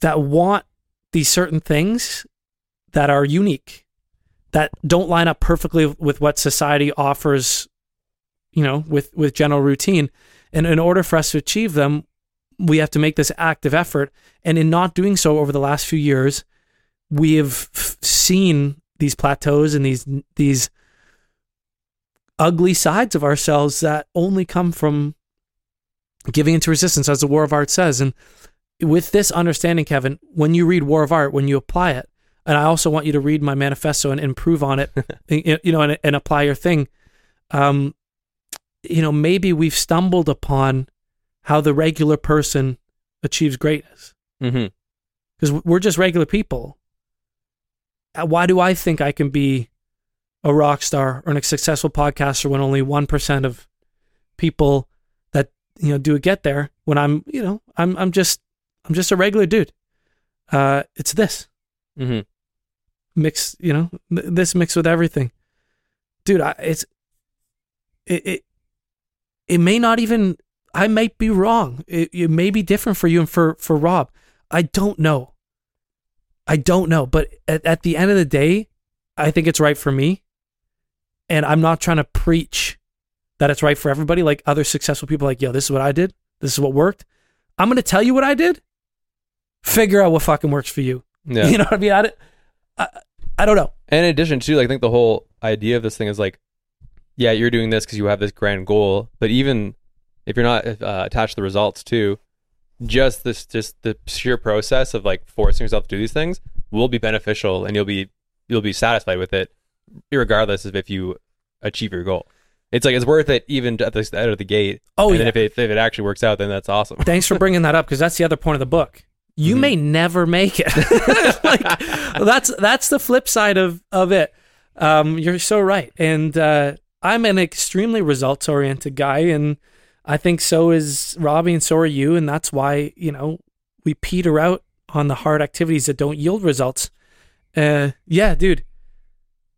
that want these certain things that are unique that don't line up perfectly with what society offers you know with with general routine. And in order for us to achieve them we have to make this active effort. And in not doing so over the last few years we have seen these plateaus and these these ugly sides of ourselves that only come from giving into resistance as the war of art says. And with this understanding kevin when you read war of art when you apply it and i also want you to read my manifesto and improve on it you know and, and apply your thing um you know maybe we've stumbled upon how the regular person achieves greatness. Because we're just regular people. Uh, Why do I think I can be a rock star or a successful podcaster when only one percent of people you know do it get there? When I'm, you know, I'm I'm just I'm just a regular dude. Uh, it's this mm-hmm. mix, you know, th- this mixed with everything, dude. I, it's it, it it may not even. I might be wrong. It, it may be different for you and for for Rob. I don't know. I don't know, but at, at the end of the day, I think it's right for me. And I'm not trying to preach that it's right for everybody. Like other successful people, like, yo, this is what I did. This is what worked. I'm going to tell you what I did. Figure out what fucking works for you. Yeah. You know what I mean? I, don't- I, I don't know. And in addition to, like, I think the whole idea of this thing is like, yeah, you're doing this because you have this grand goal, but even if you're not uh, attached to the results too, just this, just the sheer process of like forcing yourself to do these things will be beneficial, and you'll be you'll be satisfied with it, regardless of if you achieve your goal. It's like it's worth it even at the out of the gate. Oh, and yeah. if it if it actually works out, then that's awesome. Thanks for bringing that up because that's the other point of the book. You Mhm. may never make it. like that's that's the flip side of of it. Um, you're so right, and uh, I'm an extremely results oriented guy, and I think so is Robbie, and so are you, and that's why you know we peter out on the hard activities that don't yield results. Uh, yeah, dude.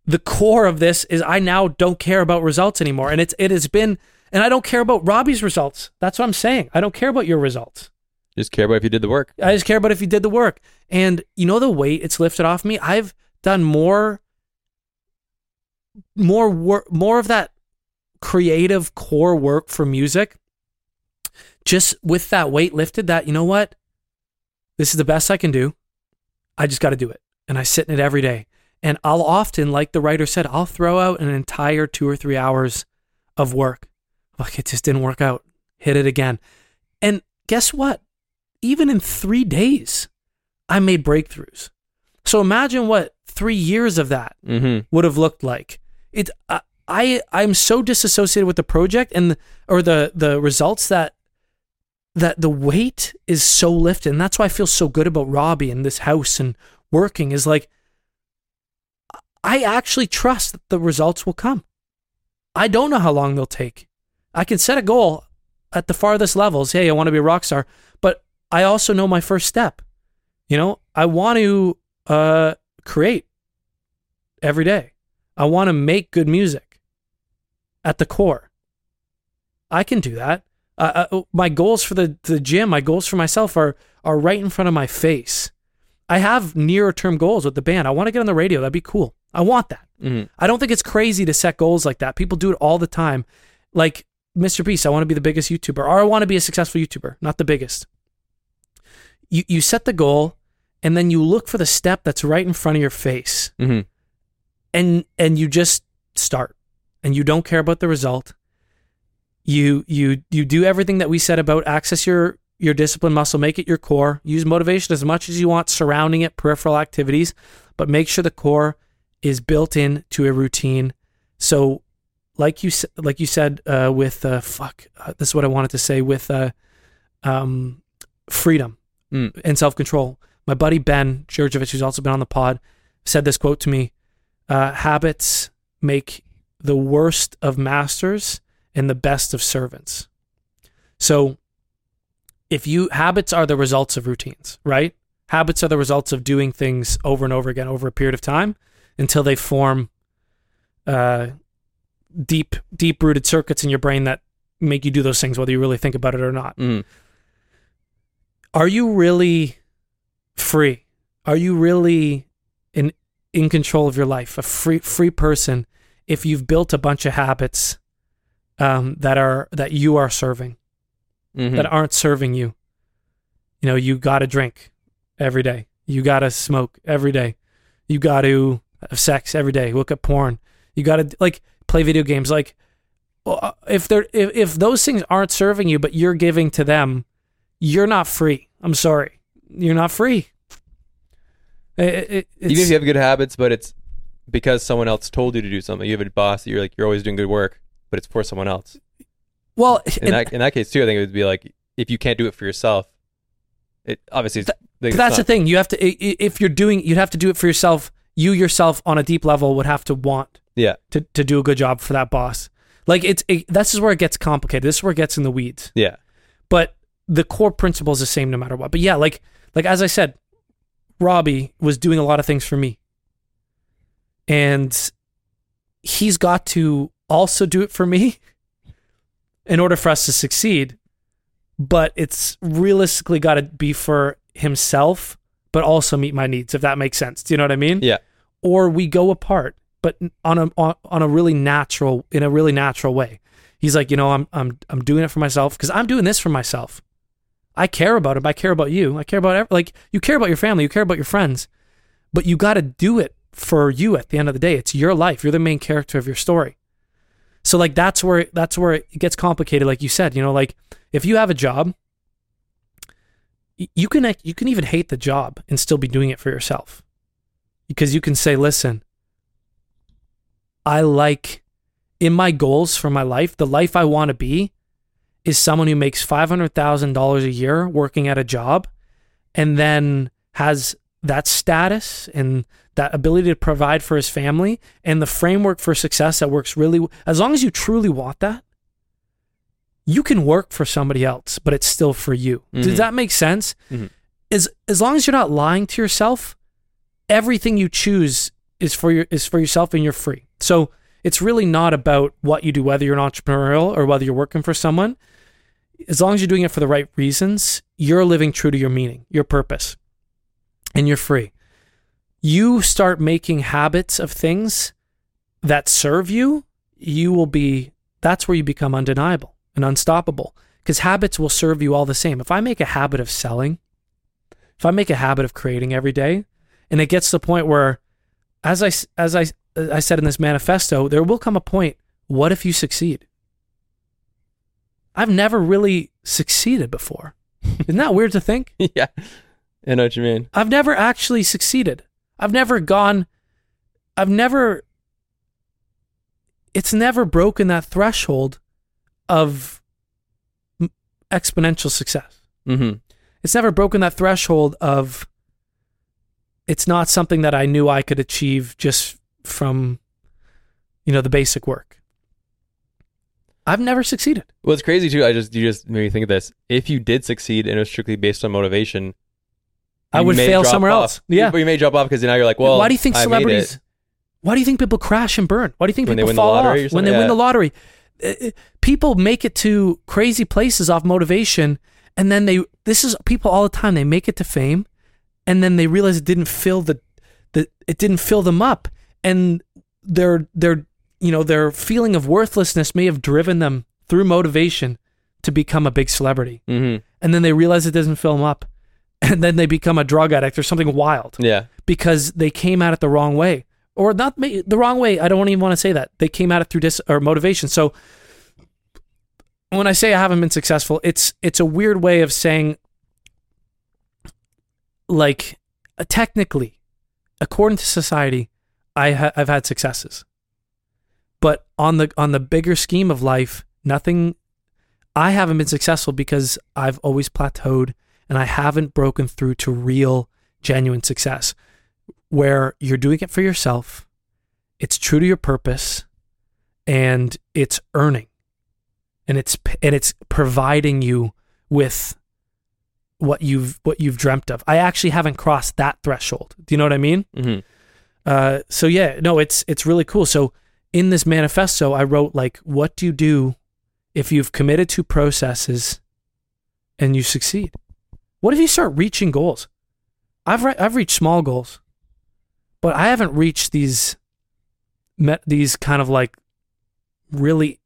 The core of this is I now don't care about results anymore, and it's it has been, and I don't care about Robbie's results. That's what I'm saying. I don't care about your results. Just care about if you did the work. I just care about if you did the work. And you know the weight it's lifted off me. I've done more, more work, more of that creative core work for music. Just with that weight lifted, that you know what, this is the best I can do. I just got to do it, and I sit in it every day. And I'll often, like the writer said, I'll throw out an entire two or three hours of work. Like it just didn't work out. Hit it again. And guess what? even in three days, I made breakthroughs. So imagine what three years of that Mm-hmm. would have looked like. It, I, I, I'm so disassociated with the project and the, or the the results that that the weight is so lifted, and that's why I feel so good about Robbie and this house and working. Is like I actually trust that the results will come. I don't know how long they'll take. I can set a goal at the farthest levels. Hey, I want to be a rock star, but I also know my first step. You know, I want to uh, create. every day. I want to make good music at the core. I can do that. Uh, uh, my goals for the, the gym, my goals for myself are are right in front of my face. I have nearer term goals with the band. I want to get on the radio. That'd be cool. I want that. Mhm. I don't think it's crazy to set goals like that. People do it all the time. Like Mr. Beast, I want to be the biggest YouTuber, or I want to be a successful YouTuber, not the biggest. You you set the goal, and then you look for the step that's right in front of your face, Mhm. and and you just start, and you don't care about the result. You you you do everything that we said about access your your discipline muscle, make it your core. Use motivation as much as you want, surrounding it, peripheral activities, but make sure the core is built in to a routine. So, like you like you said uh, with uh, fuck, uh, this is what I wanted to say with uh, um, freedom Mm. and self control. My buddy Ben Georgievich, who's also been on the pod, said this quote to me: uh, "Habits make the worst of masters and the best of servants." So, if you habits are the results of routines, right? Habits are the results of doing things over and over again over a period of time until they form uh, deep, deep rooted circuits in your brain that make you do those things, whether you really think about it or not. Mhm. Are you really free? Are you really in in control of your life? A free free person if you've built a bunch of habits um, that are that you are serving Mhm. that aren't serving you. You know, you got to drink every day. You got to smoke every day. You got to have sex every day. Look at porn. You got to like play video games. Like, uh, if they're if, if those things aren't serving you, but you're giving to them, you're not free. I'm sorry, you're not free. It, it, Even if you have good habits, but it's because someone else told you to do something. You have a boss that you're like you're always doing good work, but it's for someone else. Well, In that in that case too, I think it would be like if you can't do it for yourself, it obviously. It's, But that's the thing. You have to if you're doing, you'd have to do it for yourself. You yourself, on a deep level, would have to want Yeah. to to do a good job for that boss. Like it's it, this is where it gets complicated. This is where it gets in the weeds. Yeah. But the core principle is the same no matter what. But yeah, like like as I said, Robbie was doing a lot of things for me, and he's got to also do it for me in order for us to succeed. But it's realistically got to be for himself, but also meet my needs. If that makes sense, do you know what I mean? Yeah. Or we go apart, but on a on, on a really natural in a really natural way. He's like, you know, I'm I'm I'm doing it for myself because I'm doing this for myself. I care about it. but I care about you. I care about ev- like you care about your family. You care about your friends, but you got to do it for you. At the end of the day, it's your life. You're the main character of your story. So like that's where that's where it gets complicated. Like you said, you know, like if you have a job, you can you can even hate the job and still be doing it for yourself, because you can say, listen, I like in my goals for my life, the life I want to be is someone who makes $500,000 a year working at a job and then has that status and that ability to provide for his family and the framework for success that works really as long as you truly want that you can work for somebody else but it's still for you. Mhm. does that make sense? Mhm. as as long as you're not lying to yourself everything you choose is for your is for yourself and you're free. So it's really not about what you do whether you're an entrepreneurial or whether you're working for someone. As long as you're doing it for the right reasons you're living true to your meaning your purpose and you're free. You start making habits of things that serve you you will be that's where you become undeniable and unstoppable because habits will serve you all the same. If i make a habit of selling if i make a habit of creating every day and it gets to the point where as i as i i said in this manifesto there will come a point what if you succeed? I've never really succeeded before. Isn't that weird to think? Yeah. I know what you mean. I've never actually succeeded. I've never gone, I've never, it's never broken that threshold of exponential success. Mm-hmm. It's never broken that threshold of, it's not something that I knew I could achieve just from, you know, the basic work. I've never succeeded. Well, it's crazy too. I just you just made me think of this. If you did succeed and it was strictly based on motivation, I would fail somewhere off. else. Yeah. but you may drop off because now you're like, well, Why do you think I celebrities? Why do you think people crash and burn? Why do you think When people fall off when they something? win the lottery? Uh, uh, People make it to crazy places off motivation, and then they. This is people all the time. They make it to fame, and then they realize it didn't fill the, the it didn't fill them up, and their their you know their feeling of worthlessness may have driven them through motivation to become a big celebrity, Mm-hmm. and then they realize it doesn't fill them up, and then they become a drug addict or something wild. Yeah. because they came at it the wrong way. Or not the wrong way i don't even want to say that. They came at it through dis or motivation. So when i say i haven't been successful it's it's a weird way of saying like uh, technically according to society i ha- i've had successes. But on the on the bigger scheme of life nothing i haven't been successful because i've always plateaued and i haven't broken through to real genuine success where you're doing it for yourself, it's true to your purpose, and it's earning, and it's and it's providing you with what you've what you've dreamt of. I actually haven't crossed that threshold. Do you know what I mean? Mm-hmm. Uh, so yeah, no, it's it's really cool. So in this manifesto, I wrote like, what do you do if you've committed to processes and you succeed? What if you start reaching goals? I've re- I've reached small goals, but I haven't reached these met these kind of like really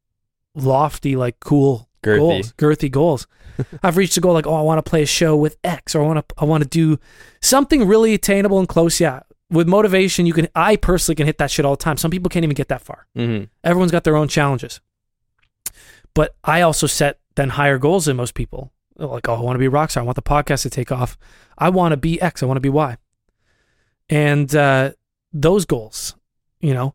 lofty, like cool Girthy. goals, girthy goals. I've reached a goal like, oh, I want to play a show with X, or I want to I want to do something really attainable and close. Yeah, with motivation, you can. I personally can hit that shit all the time. Some people can't even get that far. Mm-hmm. Everyone's got their own challenges. But I also set then higher goals than most people. Like, oh, I want to be a rock star. I want the podcast to take off. I want to be X. I want to be Y. And uh, those goals, you know,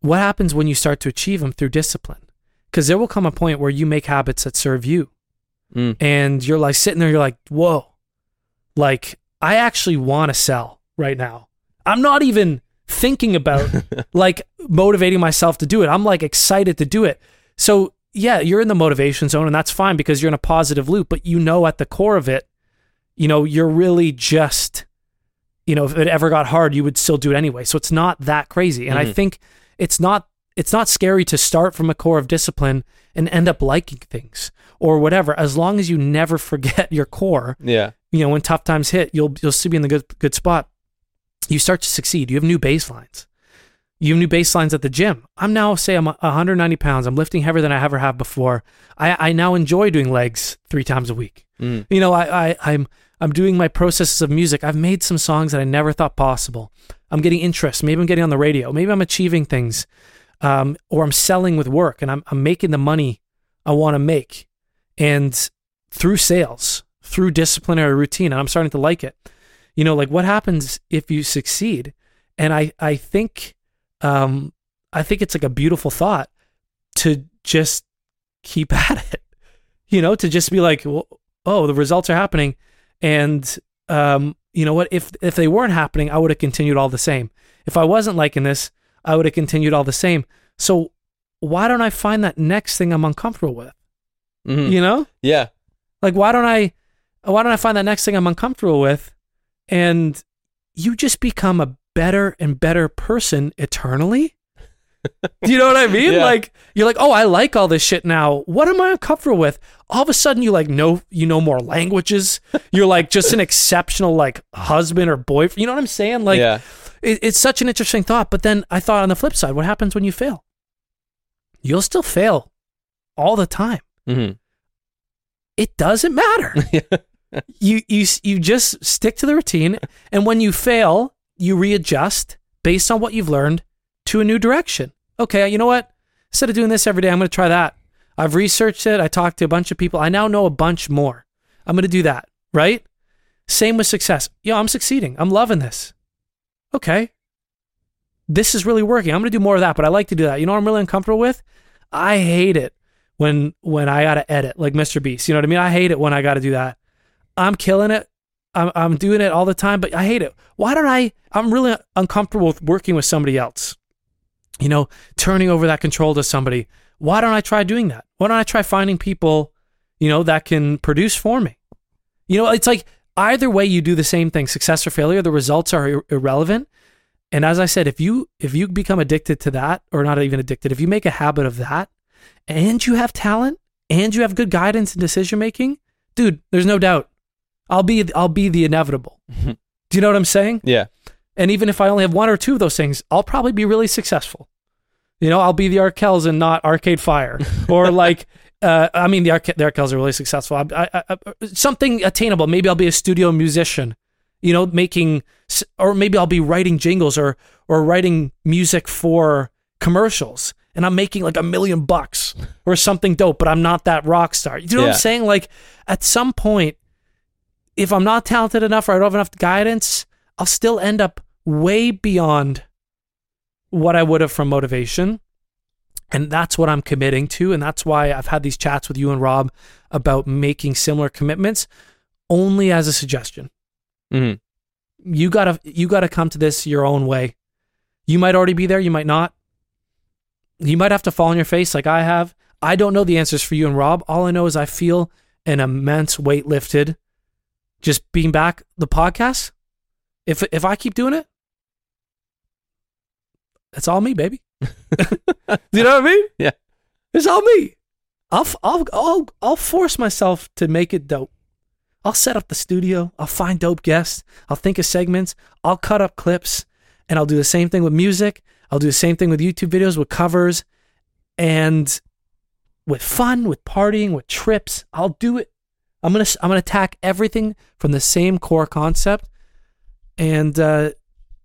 what happens when you start to achieve them through discipline? Because there will come a point where you make habits that serve you. Mm. And you're like sitting there, you're like, whoa, like I actually want to sell right now. I'm not even thinking about like motivating myself to do it. I'm like excited to do it. So yeah, you're in the motivation zone and that's fine because you're in a positive loop, but you know at the core of it, you know, you're really just, you know, if it ever got hard, you would still do it anyway. So it's not that crazy. And I Mhm. think it's not it's not scary to start from a core of discipline and end up liking things or whatever, as long as you never forget your core Yeah. you know, when tough times hit, you'll you'll still be in the good good spot. You start to succeed. You have new baselines. You have new baselines at the gym. I'm now say I'm 190 pounds. I'm lifting heavier than I ever have before. I, I now enjoy doing legs three times a week. Mm. You know, I, I I'm I'm doing my processes of music. I've made some songs that I never thought possible. I'm getting interest. Maybe I'm getting on the radio. Maybe I'm achieving things, um, or I'm selling with work, and I'm I'm making the money I want to make, and through sales, through disciplinary routine, and I'm starting to like it. You know, like what happens if you succeed? And I I think, um, I think it's like a beautiful thought to just keep at it. You know, to just be like, well, oh, the results are happening, and um, you know what? If if they weren't happening, I would have continued all the same. If I wasn't liking this, I would have continued all the same. So why don't I find that next thing I'm uncomfortable with? Mhm. You know, Yeah. like why don't I why don't I find that next thing I'm uncomfortable with, and you just become a better and better person eternally. Do you know what I mean? Yeah. Like you're like, oh, I like all this shit now. What am I uncomfortable with? All of a sudden, you like know you know more languages. You're like just an exceptional like husband or boyfriend. You know what I'm saying? Like yeah. it, it's such an interesting thought. But then I thought on the flip side, what happens when you fail? You'll still fail all the time. Mm-hmm. It doesn't matter. you you you just stick to the routine, and when you fail, you readjust based on what you've learned to a new direction. Okay, you know what? Instead of doing this every day, I'm going to try that. I've researched it. I talked to a bunch of people. I now know a bunch more. I'm going to do that. Right? Same with success. Yo, I'm succeeding. I'm loving this. Okay. This is really working. I'm going to do more of that, but I like to do that. You know what I'm really uncomfortable with? I hate it when when I got to edit like Mr. Beast. You know what I mean? I hate it when I got to do that. I'm killing it. I'm I'm doing it all the time, but I hate it. Why don't I I'm really uncomfortable with working with somebody else. You know, turning over that control to somebody. Why don't I try doing that? Why don't I try finding people, you know, that can produce for me? You know, it's like either way you do the same thing, success or failure, the results are ir- irrelevant. And as I said, if you if you become addicted to that, or not even addicted, if you make a habit of that, and you have talent and you have good guidance in decision making, dude, there's no doubt. I'll be I'll be the inevitable. Do you know what I'm saying? Yeah. And even if I only have one or two of those things, I'll probably be really successful. You know, I'll be the Arkells and not Arcade Fire, or like, uh, I mean, the, Arca- the Arkells are really successful. I, I, I, something attainable. Maybe I'll be a studio musician. You know, making, or maybe I'll be writing jingles or or writing music for commercials, and I'm making like a million bucks or something dope. But I'm not that rock star. Do you know what I'm saying? Like, at some point, if I'm not talented enough or I don't have enough guidance, I'll still end up way beyond what I would have from motivation. And that's what I'm committing to. And that's why I've had these chats with you and Rob about making similar commitments only as a suggestion. hmm You gotta you gotta come to this your own way. You might already be there, you might not. You might have to fall on your face like I have. I don't know the answers for you and Rob. All I know is I feel an immense weight lifted just being back the podcast. If if I keep doing it, it's all me, baby. Do you know what I mean? Yeah. It's all me. I'll I'll I'll I'll force myself to make it dope. I'll set up the studio. I'll find dope guests. I'll think of segments. I'll cut up clips, and I'll do the same thing with music. I'll do the same thing with YouTube videos, with covers, and with fun, with partying, with trips. I'll do it. I'm gonna I'm gonna attack everything from the same core concept, and uh,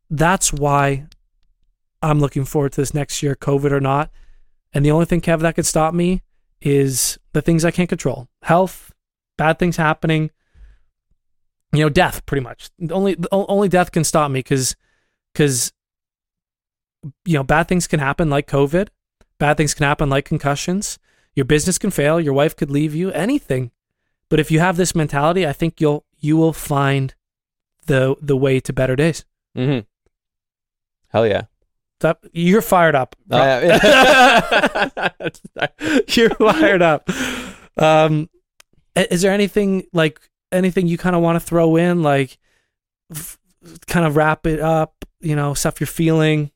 that's why I'm looking forward to this next year, COVID or not. And the only thing, Kev, that could stop me is the things I can't control: health, bad things happening, you know, death. Pretty much, only only death can stop me because because you know bad things can happen like COVID, bad things can happen like concussions. Your business can fail. Your wife could leave you. Anything. But if you have this mentality, I think you'll you will find the the way to better days. hmm Hell yeah. That, you're fired up. Oh, yeah. you're fired up. Um, is there anything like anything you kind of want to throw in, like f- kind of wrap it up? You know, stuff you're feeling,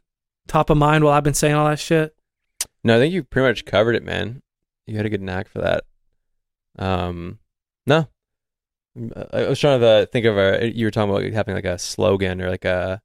top of mind while I've been saying all that shit. No, I think you pretty much covered it, man. You had a good knack for that. Um, no, I was trying to think of a. You were talking about having like a slogan or like a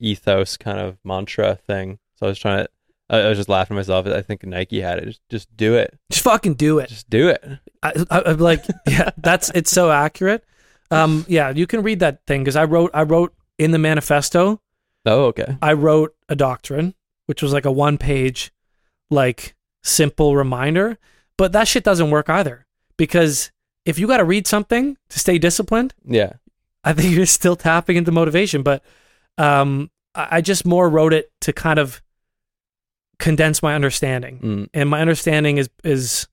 ethos kind of mantra thing. So I was trying to. I was just laughing at myself. I think Nike had it. Just, just do it. Just fucking do it. Just do it. I, I, I'm like, yeah, that's it's so accurate. Um, yeah, you can read that thing because I wrote I wrote in the manifesto. Oh, okay. I wrote a doctrine, which was like a one page, like simple reminder. But that shit doesn't work either because if you got to read something to stay disciplined, Yeah. I think you're still tapping into motivation. But um, I I just more wrote it to kind of condense my understanding, Mm. and my understanding is is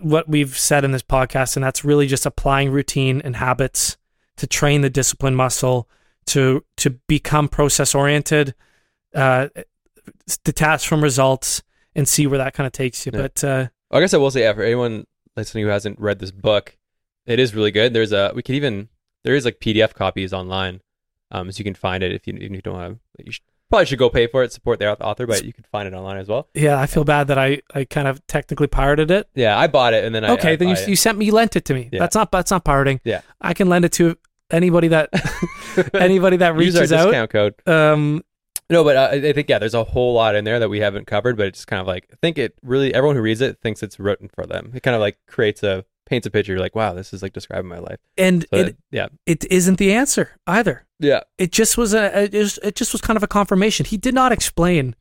what we've said in this podcast, and that's really just applying routine and habits to train the discipline muscle to to become process oriented, uh, detached from results, and see where that kind of takes you. Yeah. But uh, I guess I will say, yeah, for anyone listening who hasn't read this book, it is really good. There's a we could even there is like PDF copies online, um, so you can find it if you, if you don't have. You should, probably should go pay for it, support the author, but you can find it online as well. yeah, I feel bad that I I kind of technically pirated it. Yeah, I bought it and then I okay, I then you, it. you sent me, you lent it to me. Yeah. That's not that's not pirating. Yeah. I can lend it to anybody that anybody that use our reaches out. discount code. Um, No, but uh, I think yeah, there's a whole lot in there that we haven't covered, but it's kind of like I think it really everyone who reads it thinks it's written for them. It kind of like creates a paints a picture. You're like, wow, this is like describing my life. and So it that- yeah, it isn't the answer either. yeah, It just was a it just, it just was kind of a confirmation. He did not explain.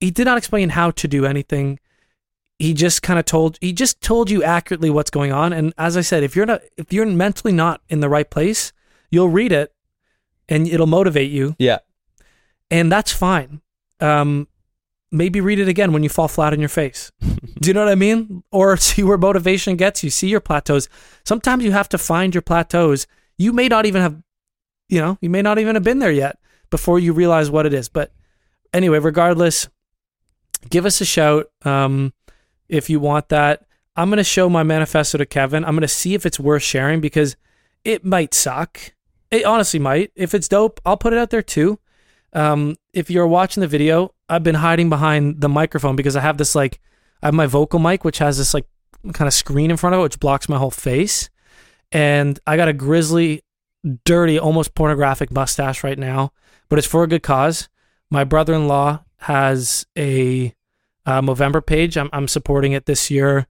He did not explain how to do anything. He just kind of told he just told you accurately what's going on. And as I said, if you're not if you're mentally not in the right place, you'll read it, and it'll motivate you. yeah, and that's fine. Um, maybe read it again when you fall flat on your face. Do you know what I mean? Or see where motivation gets you. See your plateaus. Sometimes you have to find your plateaus. You may not even have, you know, you may not even have been there yet before you realize what it is. But anyway, regardless, give us a shout um, if you want that. I'm going to show my manifesto to Kevin. I'm going to see if it's worth sharing because it might suck. It honestly might. If it's dope, I'll put it out there too. Um, if you're watching the video, I've been hiding behind the microphone because I have this like, I have my vocal mic, which has this like kind of screen in front of it, which blocks my whole face. And I got a grizzly, dirty, almost pornographic mustache right now, but it's for a good cause. My brother in law has a uh, Movember page. I'm, I'm supporting it this year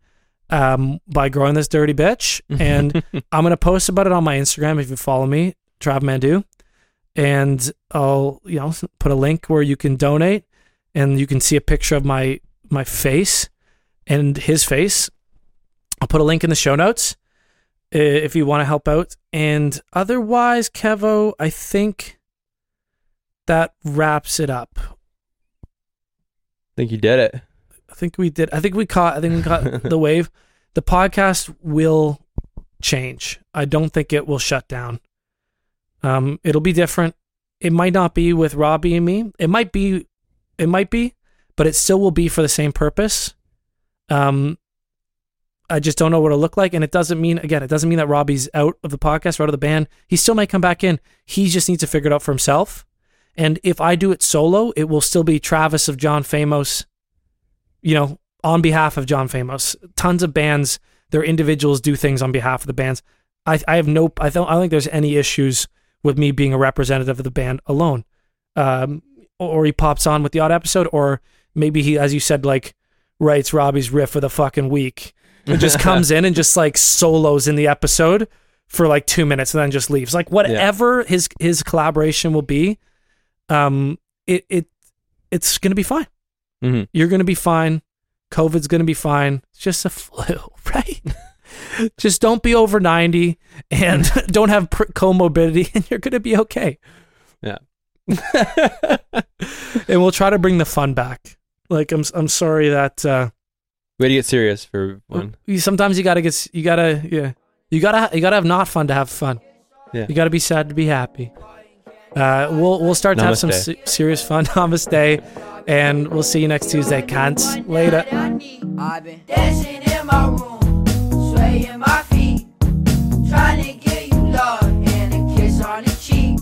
um, by growing this dirty bitch. And I'm going to post about it on my Instagram if you follow me, Trav Mandu. And I'll, you know, put a link where you can donate and you can see a picture of my my face and his face. I'll put a link in the show notes if you want to help out. And otherwise, Kevo, I think that wraps it up. I think you did it. I think we did. I think we caught. I think we caught the wave. The podcast will change. I don't think it will shut down. Um, it'll be different. It might not be with Robbie and me. It might be. It might be, but it still will be for the same purpose. Um, I just don't know what it'll look like, and it doesn't mean again. It doesn't mean that Robbie's out of the podcast or out of the band. He still might come back in. He just needs to figure it out for himself. And if I do it solo, it will still be Travis of John Famos you know, on behalf of John Famos. Tons of bands, their individuals do things on behalf of the bands. I, I have no, I don't, I don't think there's any issues with me being a representative of the band alone. Um, or he pops on with the odd episode, or maybe he, as you said, like writes Robbie's riff for the fucking week. It just comes in and just like solos in the episode for like two minutes and then just leaves. Like whatever his his collaboration will be, um, it it it's gonna be fine. Mhm. You're gonna be fine. COVID's gonna be fine. It's just a flu, right? Just don't be over ninety and don't have pr- comorbidity, and you're gonna be okay. Yeah. and we'll try to bring the fun back. Like I'm I'm sorry that uh, Way to get serious for one. sometimes you gotta get you gotta yeah you gotta you gotta have not fun to have fun. Yeah. You gotta be sad to be happy. Uh, we'll we'll start to have some Namaste. se- serious fun. Namaste, and we'll see you next Tuesday, cunts. Later. In my feet, trying to get you love and a kiss on the cheek.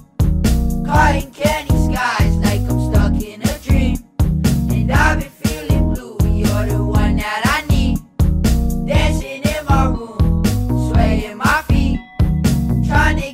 Caught candy skies like I'm stuck in a dream. And I've been feeling blue, you're the one that I need. Dancing in my room, swaying my feet, trying to